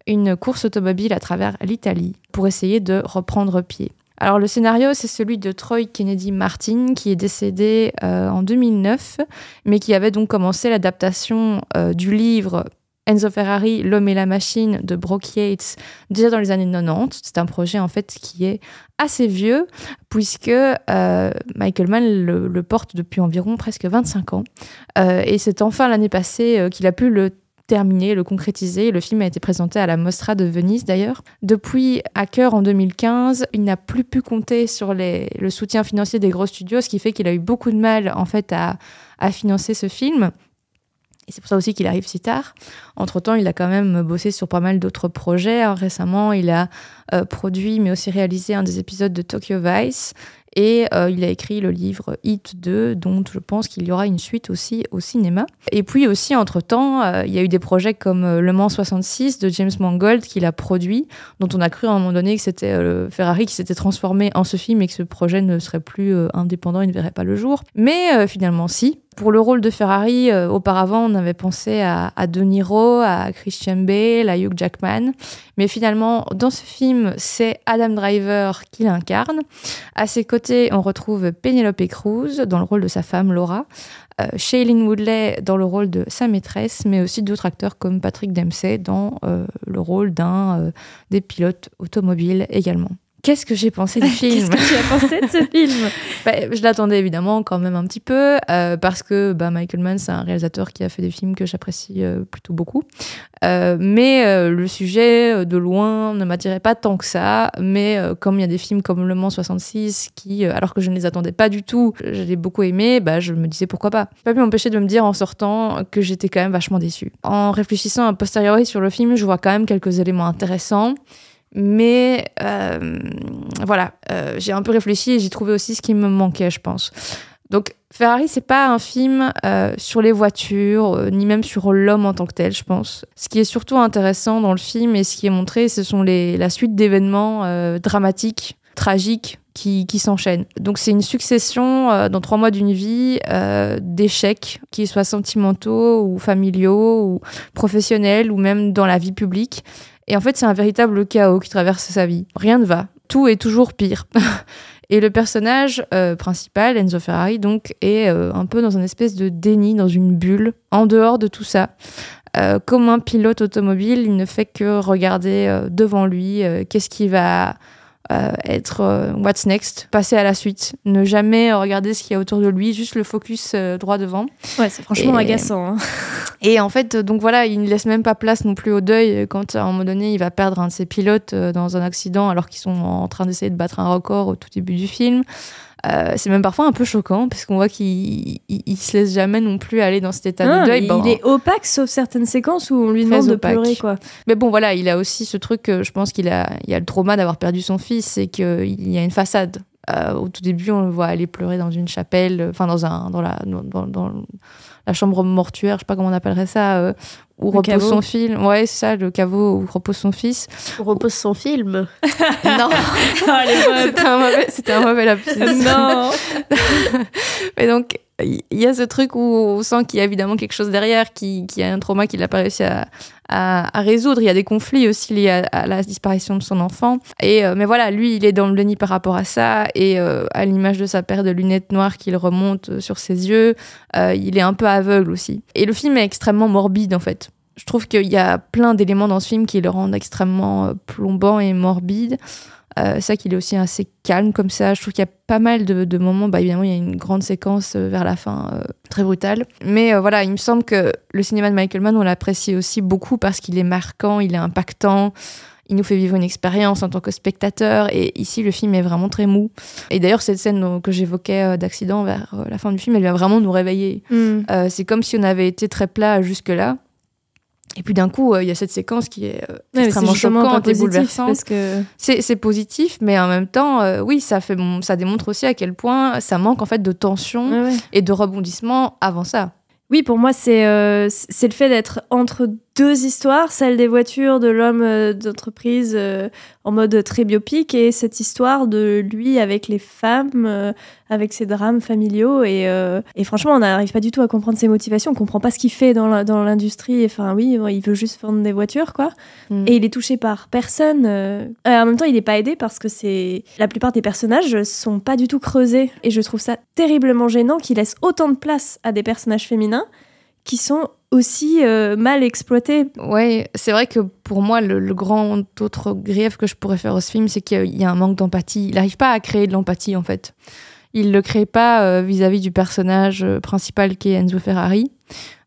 une course automobile à travers l'Italie, pour essayer de reprendre pied. Alors le scénario, c'est celui de Troy Kennedy Martin, qui est décédé euh, en 2009, mais qui avait donc commencé l'adaptation euh, du livre Enzo Ferrari, L'homme et la machine de Brock Yates déjà dans les années 90. C'est un projet en fait qui est assez vieux puisque euh, Michael Mann le, porte depuis environ presque 25 ans. Et c'est enfin l'année passée qu'il a pu le terminé, le concrétiser. Le film a été présenté à la Mostra de Venise d'ailleurs. Depuis Hacker en 2015, il n'a plus pu compter sur le soutien financier des gros studios, ce qui fait qu'il a eu beaucoup de mal en fait à, financer ce film. Et c'est pour ça aussi qu'il arrive si tard. Entre-temps, il a quand même bossé sur pas mal d'autres projets. Alors, récemment, il a euh, produit, mais aussi réalisé un des épisodes de Tokyo Vice. Et euh, il a écrit le livre Hit 2, dont je pense qu'il y aura une suite aussi au cinéma. Et puis aussi, entre-temps, euh, il y a eu des projets comme euh, Le Mans 66 de James Mangold qu'il a produit, dont on a cru à un moment donné que c'était euh, Ferrari qui s'était transformé en ce film et que ce projet ne serait plus indépendant, il ne verrait pas le jour. Mais finalement, si. Pour le rôle de Ferrari, euh, auparavant, on avait pensé à, à De Niro, à Christian Bale, à Hugh Jackman. Mais finalement, dans ce film, c'est Adam Driver qui l'incarne. À ses côtés, on retrouve Penelope Cruz dans le rôle de sa femme Laura, euh, Shailene Woodley dans le rôle de sa maîtresse, mais aussi d'autres acteurs comme Patrick Dempsey dans euh, le rôle d'un euh, des pilotes automobiles également. Qu'est-ce que j'ai pensé du film Qu'est-ce que tu as pensé de ce film Bah, je l'attendais évidemment quand même un petit peu euh, parce que bah, Michael Mann c'est un réalisateur qui a fait des films que j'apprécie euh, plutôt beaucoup. Euh, mais le sujet de loin ne m'attirait pas tant que ça. Mais comme il y a des films comme Le Mans 66 qui alors que je ne les attendais pas du tout je beaucoup aimé bah, je me disais pourquoi pas. J'ai pas pu m'empêcher de me dire en sortant que j'étais quand même vachement déçue. En réfléchissant a posteriori sur le film je vois quand même quelques éléments intéressants mais euh, voilà, euh, j'ai un peu réfléchi et j'ai trouvé aussi ce qui me manquait, je pense. Donc Ferrari, c'est pas un film euh, sur les voitures, euh, ni même sur l'homme en tant que tel, je pense. Ce qui est surtout intéressant dans le film et ce qui est montré, ce sont les, la suite d'événements euh, dramatiques, tragiques, qui, qui s'enchaînent. Donc c'est une succession euh, dans trois mois d'une vie euh, d'échecs, qu'ils soient sentimentaux ou familiaux ou professionnels ou même dans la vie publique. Et en fait, c'est un véritable chaos qui traverse sa vie. Rien ne va. Tout est toujours pire. Et le personnage euh, principal, Enzo Ferrari, donc, est euh, un peu dans une espèce de déni, dans une bulle, en dehors de tout ça. Euh, comme un pilote automobile, il ne fait que regarder devant lui qu'est-ce qui va euh, être euh, what's next, passer à la suite, ne jamais regarder ce qu'il y a autour de lui, juste le focus euh, droit devant. Ouais, c'est franchement Et- agaçant. hein. Et en fait, donc voilà, il ne laisse même pas place non plus au deuil quand à un moment donné, il va perdre un de ses pilotes dans un accident alors qu'ils sont en train d'essayer de battre un record au tout début du film. Euh, c'est même parfois un peu choquant parce qu'on voit qu'il il, il se laisse jamais non plus aller dans cet état Ah, de deuil. Bon, il est opaque sauf certaines séquences où on lui demande de opaque. pleurer quoi. Mais bon, voilà, il a aussi ce truc, je pense qu'il a, il a le trauma d'avoir perdu son fils et qu'il y a une façade Euh, au tout début, on le voit aller pleurer dans une chapelle, euh, enfin dans un dans la dans, dans- dans la chambre mortuaire, je sais pas comment on appellerait ça, euh, où Le repose caveau. son fils. Ouais, c'est ça, le caveau où repose son fils. On repose son film. non, c'était un mauvais, c'était un mauvais lapsus. non Et donc, il y a ce truc où on sent qu'il y a évidemment quelque chose derrière, qui, qui a un trauma qu'il n'a pas réussi à, à, résoudre. Il y a des conflits aussi liés à, la disparition de son enfant. Et, euh, mais voilà, lui, il est dans le déni par rapport à ça. Et euh, à l'image de sa paire de lunettes noires qu'il remonte euh, sur ses yeux, il est un peu aveugle aussi. Et le film est extrêmement morbide, en fait. Je trouve qu'il y a plein d'éléments dans ce film qui le rendent extrêmement plombant et morbide. Euh, c'est ça qu'il est aussi assez calme comme ça. Je trouve qu'il y a pas mal de, de moments. Bah, évidemment, il y a une grande séquence euh, vers la fin euh, très brutale. Mais euh, voilà, il me semble que le cinéma de Michael Mann, on l'apprécie aussi beaucoup parce qu'il est marquant, il est impactant. Il nous fait vivre une expérience en tant que spectateur. Et ici, le film est vraiment très mou. Et d'ailleurs, cette scène que j'évoquais euh, d'accident vers euh, la fin du film, elle vient vraiment nous réveiller. Euh, c'est comme si on avait été très plat jusque-là. Et puis d'un coup, euh, il y a cette séquence qui est euh, Ouais, extrêmement pas choquante et bouleversante. que C'est positif, mais en même temps, euh, oui, ça, fait, ça démontre aussi à quel point ça manque en fait de tension Ouais, ouais. et de rebondissement avant ça. Oui, pour moi, c'est c'est le fait d'être entre deux histoires, celle des voitures, de l'homme euh, d'entreprise euh, en mode très biopic, et cette histoire de lui avec les femmes, euh, avec ses drames familiaux. Et, euh, et franchement, on n'arrive pas du tout à comprendre ses motivations, on comprend pas ce qu'il fait dans l'industrie. Enfin, oui, bon, il veut juste vendre des voitures, quoi. Mm. Et il est touché par personne. en même temps, il n'est pas aidé parce que c'est la plupart des personnages sont pas du tout creusés. Et je trouve ça terriblement gênant qu'il laisse autant de place à des personnages féminins qui sont aussi euh, mal exploités. Ouais, c'est vrai que pour moi, le, grand autre grief que je pourrais faire au film, c'est qu'il y a un manque d'empathie. Il n'arrive pas à créer de l'empathie, en fait. Il le crée pas euh, vis-à-vis du personnage euh, principal qui est Enzo Ferrari.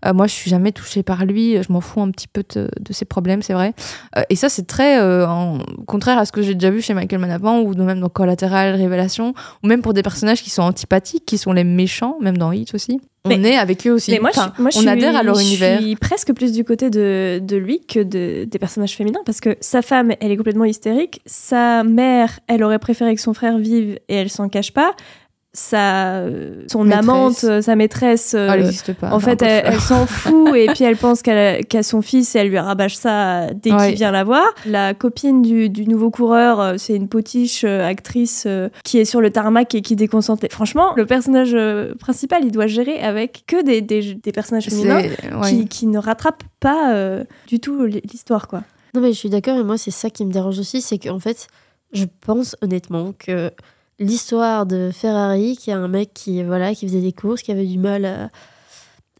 Euh, moi, je suis jamais touchée par lui. Je m'en fous un petit peu de, de ses problèmes, c'est vrai. Euh, et ça, c'est très euh, en contraire à ce que j'ai déjà vu chez Michael Mann avant, ou même dans Collateral, Révélation, ou même pour des personnages qui sont antipathiques, qui sont les méchants, même dans Hit aussi. On Mais- est avec eux aussi. Mais moi, je, Enfin, moi, je on suis- adhère à leur univers. Je suis presque plus du côté de, de lui que de, des personnages féminins parce que sa femme, elle est complètement hystérique. Sa mère, elle aurait préféré que son frère vive et elle s'en cache pas. Sa, son Maîtresse. amante, euh, sa maîtresse, euh, Ah, elle n'existe pas. en fait, elle, s'en fout et puis elle pense qu'elle a- qu'à son fils et elle lui rabâche ça dès Ouais. qu'il vient la voir. La copine du, du nouveau coureur, euh, c'est une potiche euh, actrice euh, qui est sur le tarmac et qui déconcentre. Franchement, le personnage principal, il doit gérer avec que des, des, des personnages féminins ouais. qui, qui ne rattrapent pas euh, du tout l'histoire, quoi. Non, mais je suis d'accord, et moi, c'est ça qui me dérange aussi, c'est qu'en fait, je pense honnêtement que l'histoire de Ferrari, qui est un mec qui, voilà, qui faisait des courses, qui avait du mal à.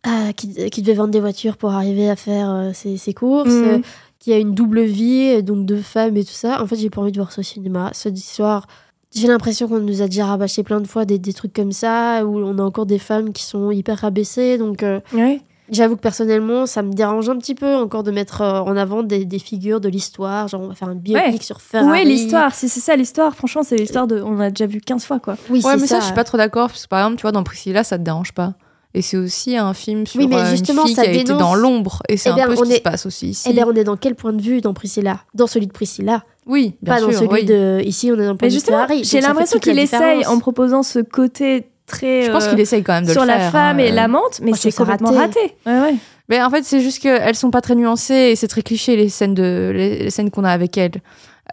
à- qui, qui devait vendre des voitures pour arriver à faire euh, ses, ses courses, Mhm. euh, qui a une double vie, euh, donc deux femmes et tout ça. En fait, j'ai pas envie de voir ce cinéma. Cette histoire. J'ai l'impression qu'on nous a déjà rabâché plein de fois des, des trucs comme ça, où on a encore des femmes qui sont hyper rabaissées. Donc, euh, Ouais. J'avoue que personnellement, ça me dérange un petit peu encore de mettre euh, en avant des, des figures de l'histoire. Genre, on va faire un biopic Ouais. sur Ferrari. Est l'histoire Si c'est ça l'histoire, franchement, c'est l'histoire de. On l'a déjà vu 15 fois, quoi. Oui, Ouais, mais ça, ça. je suis pas trop d'accord. Parce que par exemple, tu vois, dans Priscilla, ça te dérange pas. Et c'est aussi un film sur Oui, mais justement, une fille ça qui a été dans l'ombre. Et c'est Eh un bien, peu ce on qui est- se passe aussi ici. Eh bien, on est dans quel point de vue dans Priscilla? Dans celui de Priscilla? oui, bien pas sûr. dans celui oui. de. Ici, on est dans le point Mais de vue de justement, Ferrari. j'ai l'impression qu'il essaye en proposant ce côté très. Je pense euh, qu'il essaye quand même de sur le la faire. femme hein, et euh. l'amante, mais je c'est complètement raté. raté. Ouais, ouais. Mais en fait, c'est juste qu'elles sont pas très nuancées et c'est très cliché les scènes de les, les scènes qu'on a avec elles.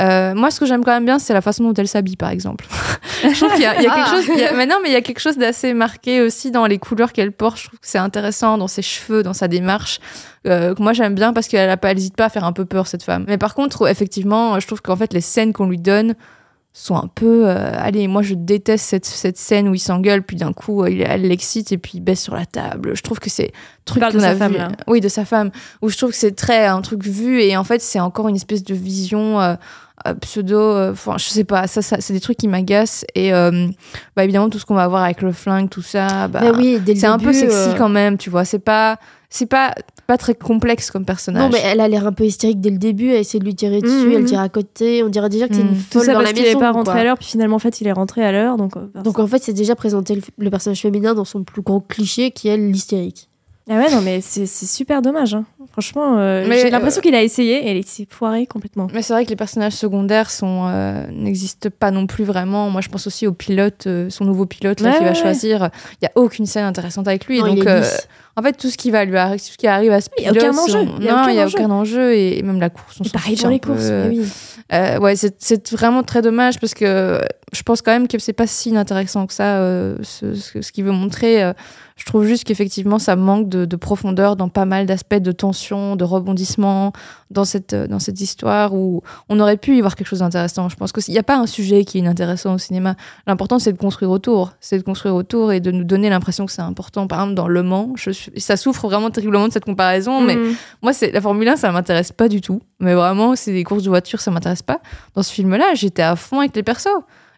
Euh, moi, ce que j'aime quand même bien, c'est la façon dont elle s'habille, par exemple. je trouve qu'il y a, il y a quelque Ah. chose. il y a- mais non, mais il y a quelque chose d'assez marqué aussi dans les couleurs qu'elle porte. Je trouve que c'est intéressant dans ses cheveux, dans sa démarche. euh, que moi, j'aime bien parce qu'elle a pas, elle hésite pas à faire un peu peur cette femme. Mais par contre, effectivement, je trouve qu'en fait, les scènes qu'on lui donne sont un peu. euh, allez, moi, je déteste cette, cette scène où il s'engueule, puis d'un coup, euh, il, elle l'excite et puis il baisse sur la table. Je trouve que c'est truc qu'on de sa femme, là. Oui, de sa femme. Où je trouve que c'est très un truc vu et en fait, c'est encore une espèce de vision. euh, euh, pseudo, euh, enfin je sais pas, ça, ça c'est des trucs qui m'agacent et euh, bah évidemment tout ce qu'on va voir avec le flingue, tout ça, bah, Mais oui, c'est un peu sexy euh, quand même, tu vois. C'est pas, c'est pas, pas très complexe comme personnage. Non, mais elle a l'air un peu hystérique dès le début. Elle essaie de lui tirer dessus, Mhm. elle tire à côté. On dirait déjà que c'est une Tout Tout folle ça dans parce la qu'il est maison. pas quoi. rentré à l'heure, puis finalement, en fait, il est rentré à l'heure. Donc, euh, Donc en fait, c'est déjà présenté le, le personnage féminin dans son plus gros cliché qui est l'hystérique. Ah ouais, non, mais c'est c'est super dommage. hein. Franchement, euh, j'ai l'impression euh, qu'il a essayé et il s'est foiré complètement. Mais c'est vrai que les personnages secondaires sont euh, n'existent pas non plus vraiment. Moi, je pense aussi au pilote, euh, son nouveau pilote là, Ouais, qu'il va ouais, ouais. choisir. Il y a aucune scène intéressante avec lui. Non, donc, euh, en fait, tout ce qui va lui arriver, tout ce qui arrive à ce Il y a aucun enjeu. Il y a aucun il y a enjeu. aucun enjeu et même la course. On Et pareil pour les peu. courses, mais oui. Euh, ouais, c'est- c'est vraiment très dommage parce que je pense quand même que c'est pas si inintéressant que ça euh, ce, ce, ce qu'il veut montrer. Euh, je trouve juste qu'effectivement ça manque de, de profondeur dans pas mal d'aspects de tension, de rebondissement dans cette euh, dans cette histoire où on aurait pu y voir quelque chose d'intéressant. Je pense qu'il n'y a pas un sujet qui est inintéressant au cinéma. L'important c'est de construire autour, c'est de construire autour et de nous donner l'impression que c'est important. Par exemple dans Le Mans, je ça souffre vraiment terriblement de cette comparaison, mais Mhm. moi, c'est la Formule 1, ça m'intéresse pas du tout. Mais vraiment, c'est des courses de voiture, ça m'intéresse pas. Dans ce film-là, j'étais à fond avec les persos.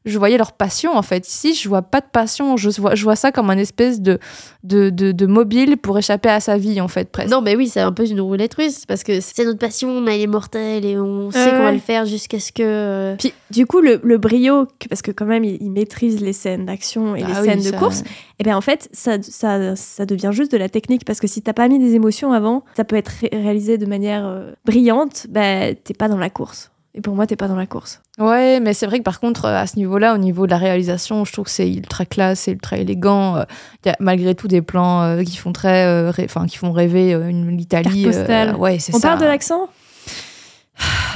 Je voyais leur passion, en fait. Ici, je vois pas de passion. Je vois, je vois ça comme un espèce de, de, de, de mobile pour échapper à sa vie, en fait, presque. Non, mais oui, c'est un peu une roulette russe parce que c'est notre passion, mais elle est mortelle et on sait Ouais, qu'on va le faire jusqu'à ce que. euh, Puis du coup, le, le brio, parce que quand même, il, il maîtrise les scènes d'action et Ah les oui, scènes de course, et bien en fait, ça, ça, ça devient juste de la technique, parce que si t'as pas mis des émotions avant, ça peut être ré- réalisé de manière euh, brillante, ben t'es pas dans la course. Et pour moi, t'es pas dans la course. Ouais, mais c'est vrai que par contre, euh, à ce niveau-là, au niveau de la réalisation, je trouve que c'est ultra classe, c'est ultra élégant. Euh, Il y a malgré tout des plans euh, qui font très, euh, enfin, qui font rêver euh, une l'Italie. Postale. ouais, c'est On ça. parle de l'accent?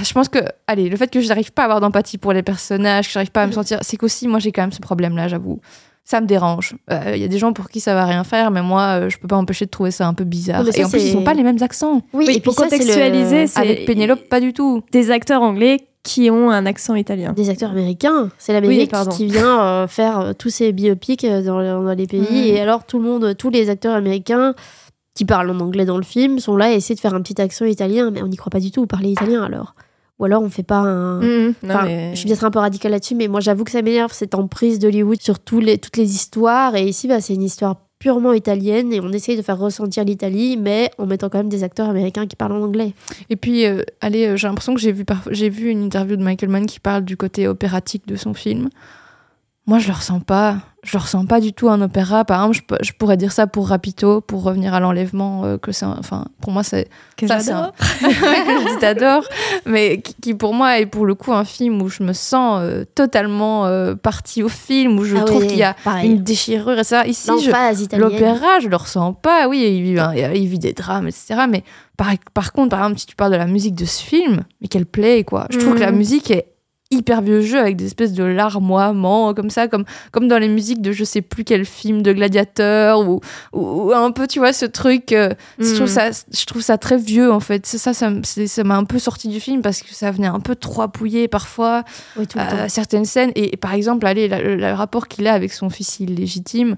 Je pense que, allez, le fait que je n'arrive pas à avoir d'empathie pour les personnages, que j'arrive pas à me sentir, c'est qu'aussi, moi, j'ai quand même ce problème-là, j'avoue. Ça me dérange. Euh, Il y a des gens pour qui ça va rien faire, mais moi, euh, je peux pas empêcher de trouver ça un peu bizarre. Ça, et en plus, ils ont pas les mêmes accents. Oui, Oui, et pour le- contextualiser, c'est- Avec Pénélope, pas du tout. Des acteurs anglais qui ont un accent italien. des acteurs américains. C'est l'Amérique Oui, qui vient euh, faire euh, tous ces biopics euh, dans, dans les pays. Et alors, tout le monde, tous les acteurs américains qui parlent en anglais dans le film sont là et essaient de faire un petit accent italien. Mais on n'y croit pas du tout. Parler italien alors. Ou alors, on fait pas un. Non, Enfin, mais- Je suis peut-être un peu radicale là-dessus, mais moi j'avoue que ça m'énerve cette emprise d'Hollywood sur tous les, toutes les histoires. Et ici, bah, c'est une histoire purement italienne et on essaye de faire ressentir l'Italie, mais en mettant quand même des acteurs américains qui parlent en anglais. Et puis, euh, allez, euh, j'ai l'impression que j'ai vu, j'ai vu une interview de Michael Mann qui parle du côté opératique de son film. Moi, je le ressens pas. Je le ressens pas du tout un opéra. Par exemple, je, pourrais dire ça pour Rapito, pour revenir à l'enlèvement, euh, que c'est, un- enfin, pour moi, c'est Que j'adore. un- t'adore, mais qui, qui, pour moi est pour le coup un film où je me sens euh, totalement euh, partie au film, où je Ah trouve qu'il y a pareil. une déchirure et ça. Ici, je. L'opéra, je le ressens pas. Oui, il vit, un- il vit des drames, etc. Mais par, par contre, par exemple, si tu parles de la musique de ce film, mais quelle plaît, quoi. Je trouve que la Mhm. musique est hyper vieux jeu avec des espèces de larmoiements comme ça comme comme dans les musiques de je sais plus quel film de gladiateur ou, ou, ou un peu tu vois ce truc euh, je trouve Mhm. ça je trouve ça très vieux en fait c'est ça ça m'a un peu sorti du film parce que ça venait un peu trop appuyer parfois Oui, tout le euh, temps. certaines scènes. Et, et par exemple, allez, la- le, le rapport qu'il a avec son fils illégitime,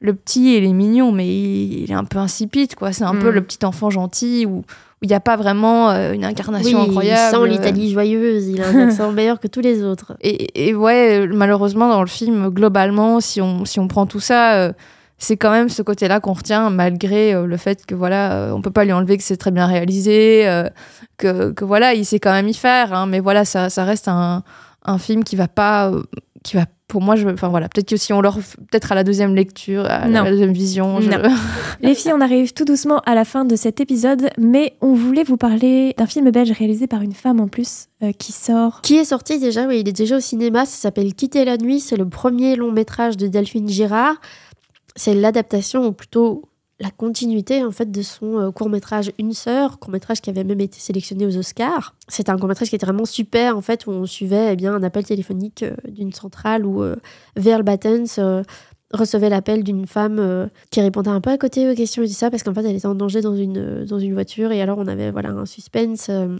le petit, il est mignon, mais il, il est un peu insipide, quoi. C'est un Mm. peu le petit enfant gentil où il n'y a pas vraiment euh, une incarnation Oui, incroyable. Il sent l'Italie joyeuse, il a un accent meilleur que tous les autres. Et, et ouais, malheureusement, dans le film, globalement, si on, si on prend tout ça, euh, c'est quand même ce côté-là qu'on retient, malgré euh, le fait que voilà, on peut pas lui enlever que c'est très bien réalisé, que, que voilà, il sait quand même y faire, hein, mais voilà, ça, ça reste un, un film qui va pas, qui va, pour moi, je, enfin voilà, peut-être que si on leur, peut-être à la deuxième lecture, à Non. la deuxième vision, je- Non. Les filles, on arrive tout doucement à la fin de cet épisode, mais on voulait vous parler d'un film belge réalisé par une femme en plus, euh, qui sort. Qui est sorti déjà Oui, il est déjà au cinéma. Ça s'appelle Quitter la nuit. C'est le premier long métrage de Delphine Girard. C'est l'adaptation, ou plutôt la continuité en fait de son court métrage Une sœur, court métrage qui avait même été sélectionné aux Oscars. C'était un court métrage qui était vraiment super en fait où on suivait eh bien un appel téléphonique euh, d'une centrale où euh, Verl Battens euh, recevait l'appel d'une femme euh, qui répondait un peu à côté aux questions et tout ça parce qu'en fait elle était en danger dans une euh, dans une voiture et alors on avait voilà un suspense euh,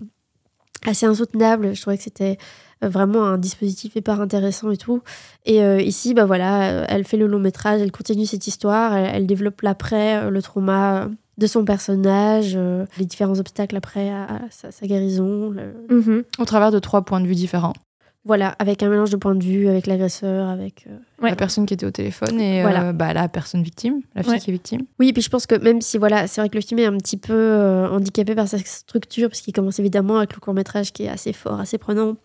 assez insoutenable. Je trouvais que c'était euh, vraiment un dispositif hyper intéressant et tout. Et euh, ici, bah voilà, euh, elle fait le long métrage, elle continue cette histoire, elle, elle développe l'après, euh, le trauma euh, de son personnage, euh, les différents obstacles après à, à sa, sa guérison. le- Mhm. au travers de trois points de vue différents. Voilà, avec un mélange de points de vue, avec l'agresseur, avec... euh, Ouais. La personne qui était au téléphone et Voilà. euh, bah, la personne victime, la fille Ouais. qui est victime. Oui, et puis je pense que même si, voilà, c'est vrai que le film est un petit peu euh, handicapé par sa structure, parce qu'il commence évidemment avec le court-métrage qui est assez fort, assez prenant.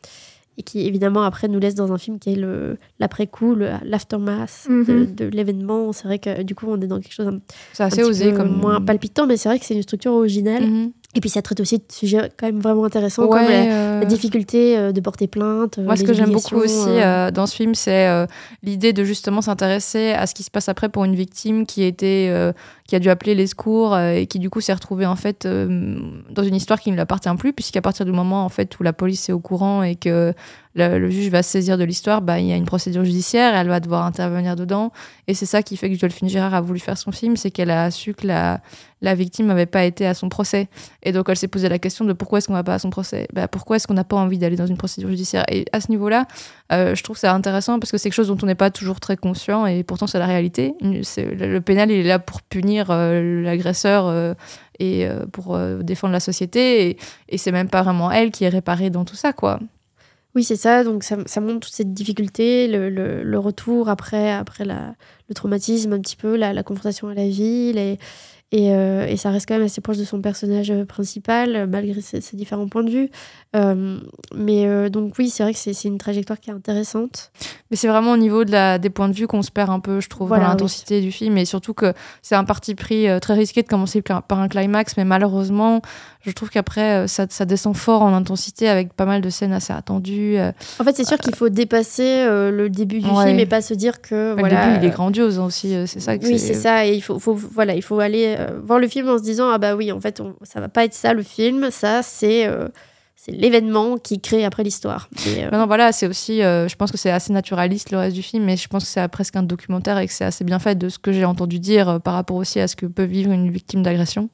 Et qui évidemment après nous laisse dans un film qui est le l'après-coup, l'aftermath de, Mhm. de l'événement. C'est vrai que du coup on est dans quelque chose C'est assez osé peu comme. moins palpitant, mais c'est vrai que c'est une structure originale. Mhm. Et puis ça traite aussi de sujets quand même vraiment intéressants comme Ouais, la, euh, la difficulté euh, de porter plainte. euh, Moi, ce que j'aime beaucoup aussi euh, euh, dans ce film, c'est euh, l'idée de justement s'intéresser à ce qui se passe après pour une victime qui était, euh, qui a dû appeler les secours euh, et qui du coup s'est retrouvée en fait euh, dans une histoire qui ne lui appartient plus, puisqu'à partir du moment en fait où la police est au courant et que le, juge va se saisir de l'histoire, bah, il y a une procédure judiciaire, elle va devoir intervenir dedans, et c'est ça qui fait que Josephine Girard a voulu faire son film, c'est qu'elle a su que la, la victime n'avait pas été à son procès, et donc elle s'est posé la question de pourquoi est-ce qu'on va pas à son procès, bah, pourquoi est-ce qu'on n'a pas envie d'aller dans une procédure judiciaire, et à ce niveau-là, euh, je trouve ça intéressant parce que c'est quelque chose dont on n'est pas toujours très conscient et pourtant c'est la réalité. Le, pénal il est là pour punir euh, l'agresseur euh, et pour défendre la société. Et, et c'est même pas vraiment elle qui est réparée dans tout ça quoi. Oui, c'est ça. Donc, ça, ça montre toute cette difficulté, le, le- le retour après, après la, le traumatisme, un petit peu, la, la confrontation à la vie. les- et, euh, et ça reste quand même assez proche de son personnage principal, malgré ses, ses différents points de vue. Euh, mais euh, donc, oui, c'est vrai que c'est une trajectoire qui est intéressante. Mais c'est vraiment au niveau de la, des points de vue qu'on se perd un peu, je trouve, Voilà, dans oui. l'intensité du film. Et surtout que c'est un parti pris très risqué de commencer par un climax, mais malheureusement, je trouve qu'après, euh, ça, ça descend fort en intensité avec pas mal de scènes assez attendues. euh. En fait, c'est sûr qu'il faut dépasser euh, le début du Ouais. film et pas se dire que. Mais voilà, le début, il est grandiose hein, aussi. C'est ça que Oui, c'est ça. Et il faut, faut- voilà, il faut aller voir le film en se disant ah bah oui, en fait, on- ça va pas être ça le film. Ça, c'est c'est l'événement qui crée après l'histoire. Euh, non, voilà, c'est aussi, euh, je pense que c'est assez naturaliste le reste du film, mais je pense que c'est presque un documentaire et que c'est assez bien fait de ce que j'ai entendu dire euh, par rapport aussi à ce que peut vivre une victime d'agression.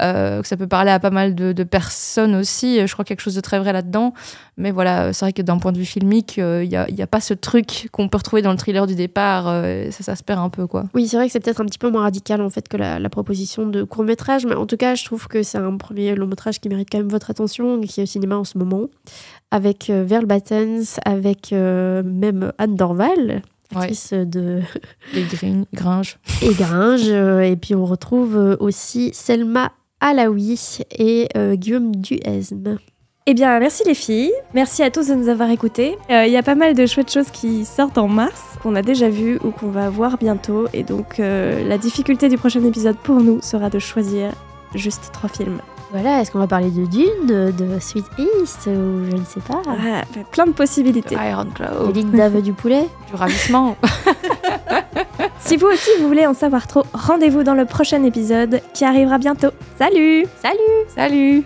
Euh, que ça peut parler à pas mal de, de personnes aussi. Je crois quelque chose de très vrai là-dedans. Mais voilà, c'est vrai que d'un point de vue filmique, euh, il n'y a, pas ce truc qu'on peut retrouver dans le thriller du départ. euh, ça, ça se perd un peu, quoi. Oui, c'est vrai que c'est peut-être un petit peu moins radical en fait que la, la proposition de court métrage, mais en tout cas, je trouve que c'est un premier long métrage qui mérite quand même votre attention et qui est au cinéma en ce moment, avec euh, Verl Battens, avec euh, même Anne Dorval, Ouais. actrice de Les Grin- Gringes. et Gringe, et puis on retrouve aussi Selma Alaoui et euh, Guillaume Duhesme. Eh bien, merci les filles. Merci à tous de nous avoir écoutés. Euh, Il y a pas mal de chouettes choses qui sortent en mars, qu'on a déjà vues ou qu'on va voir bientôt. Et donc, euh, la difficulté du prochain épisode pour nous sera de choisir juste trois films. Voilà, est-ce qu'on va parler de Dune, de Sweet East, ou je ne sais pas, Ah, bah, plein de possibilités. Iron Claw. l'île d'Ave du poulet Du ravissement. Si vous aussi vous voulez en savoir trop, rendez-vous dans le prochain épisode qui arrivera bientôt. Salut Salut Salut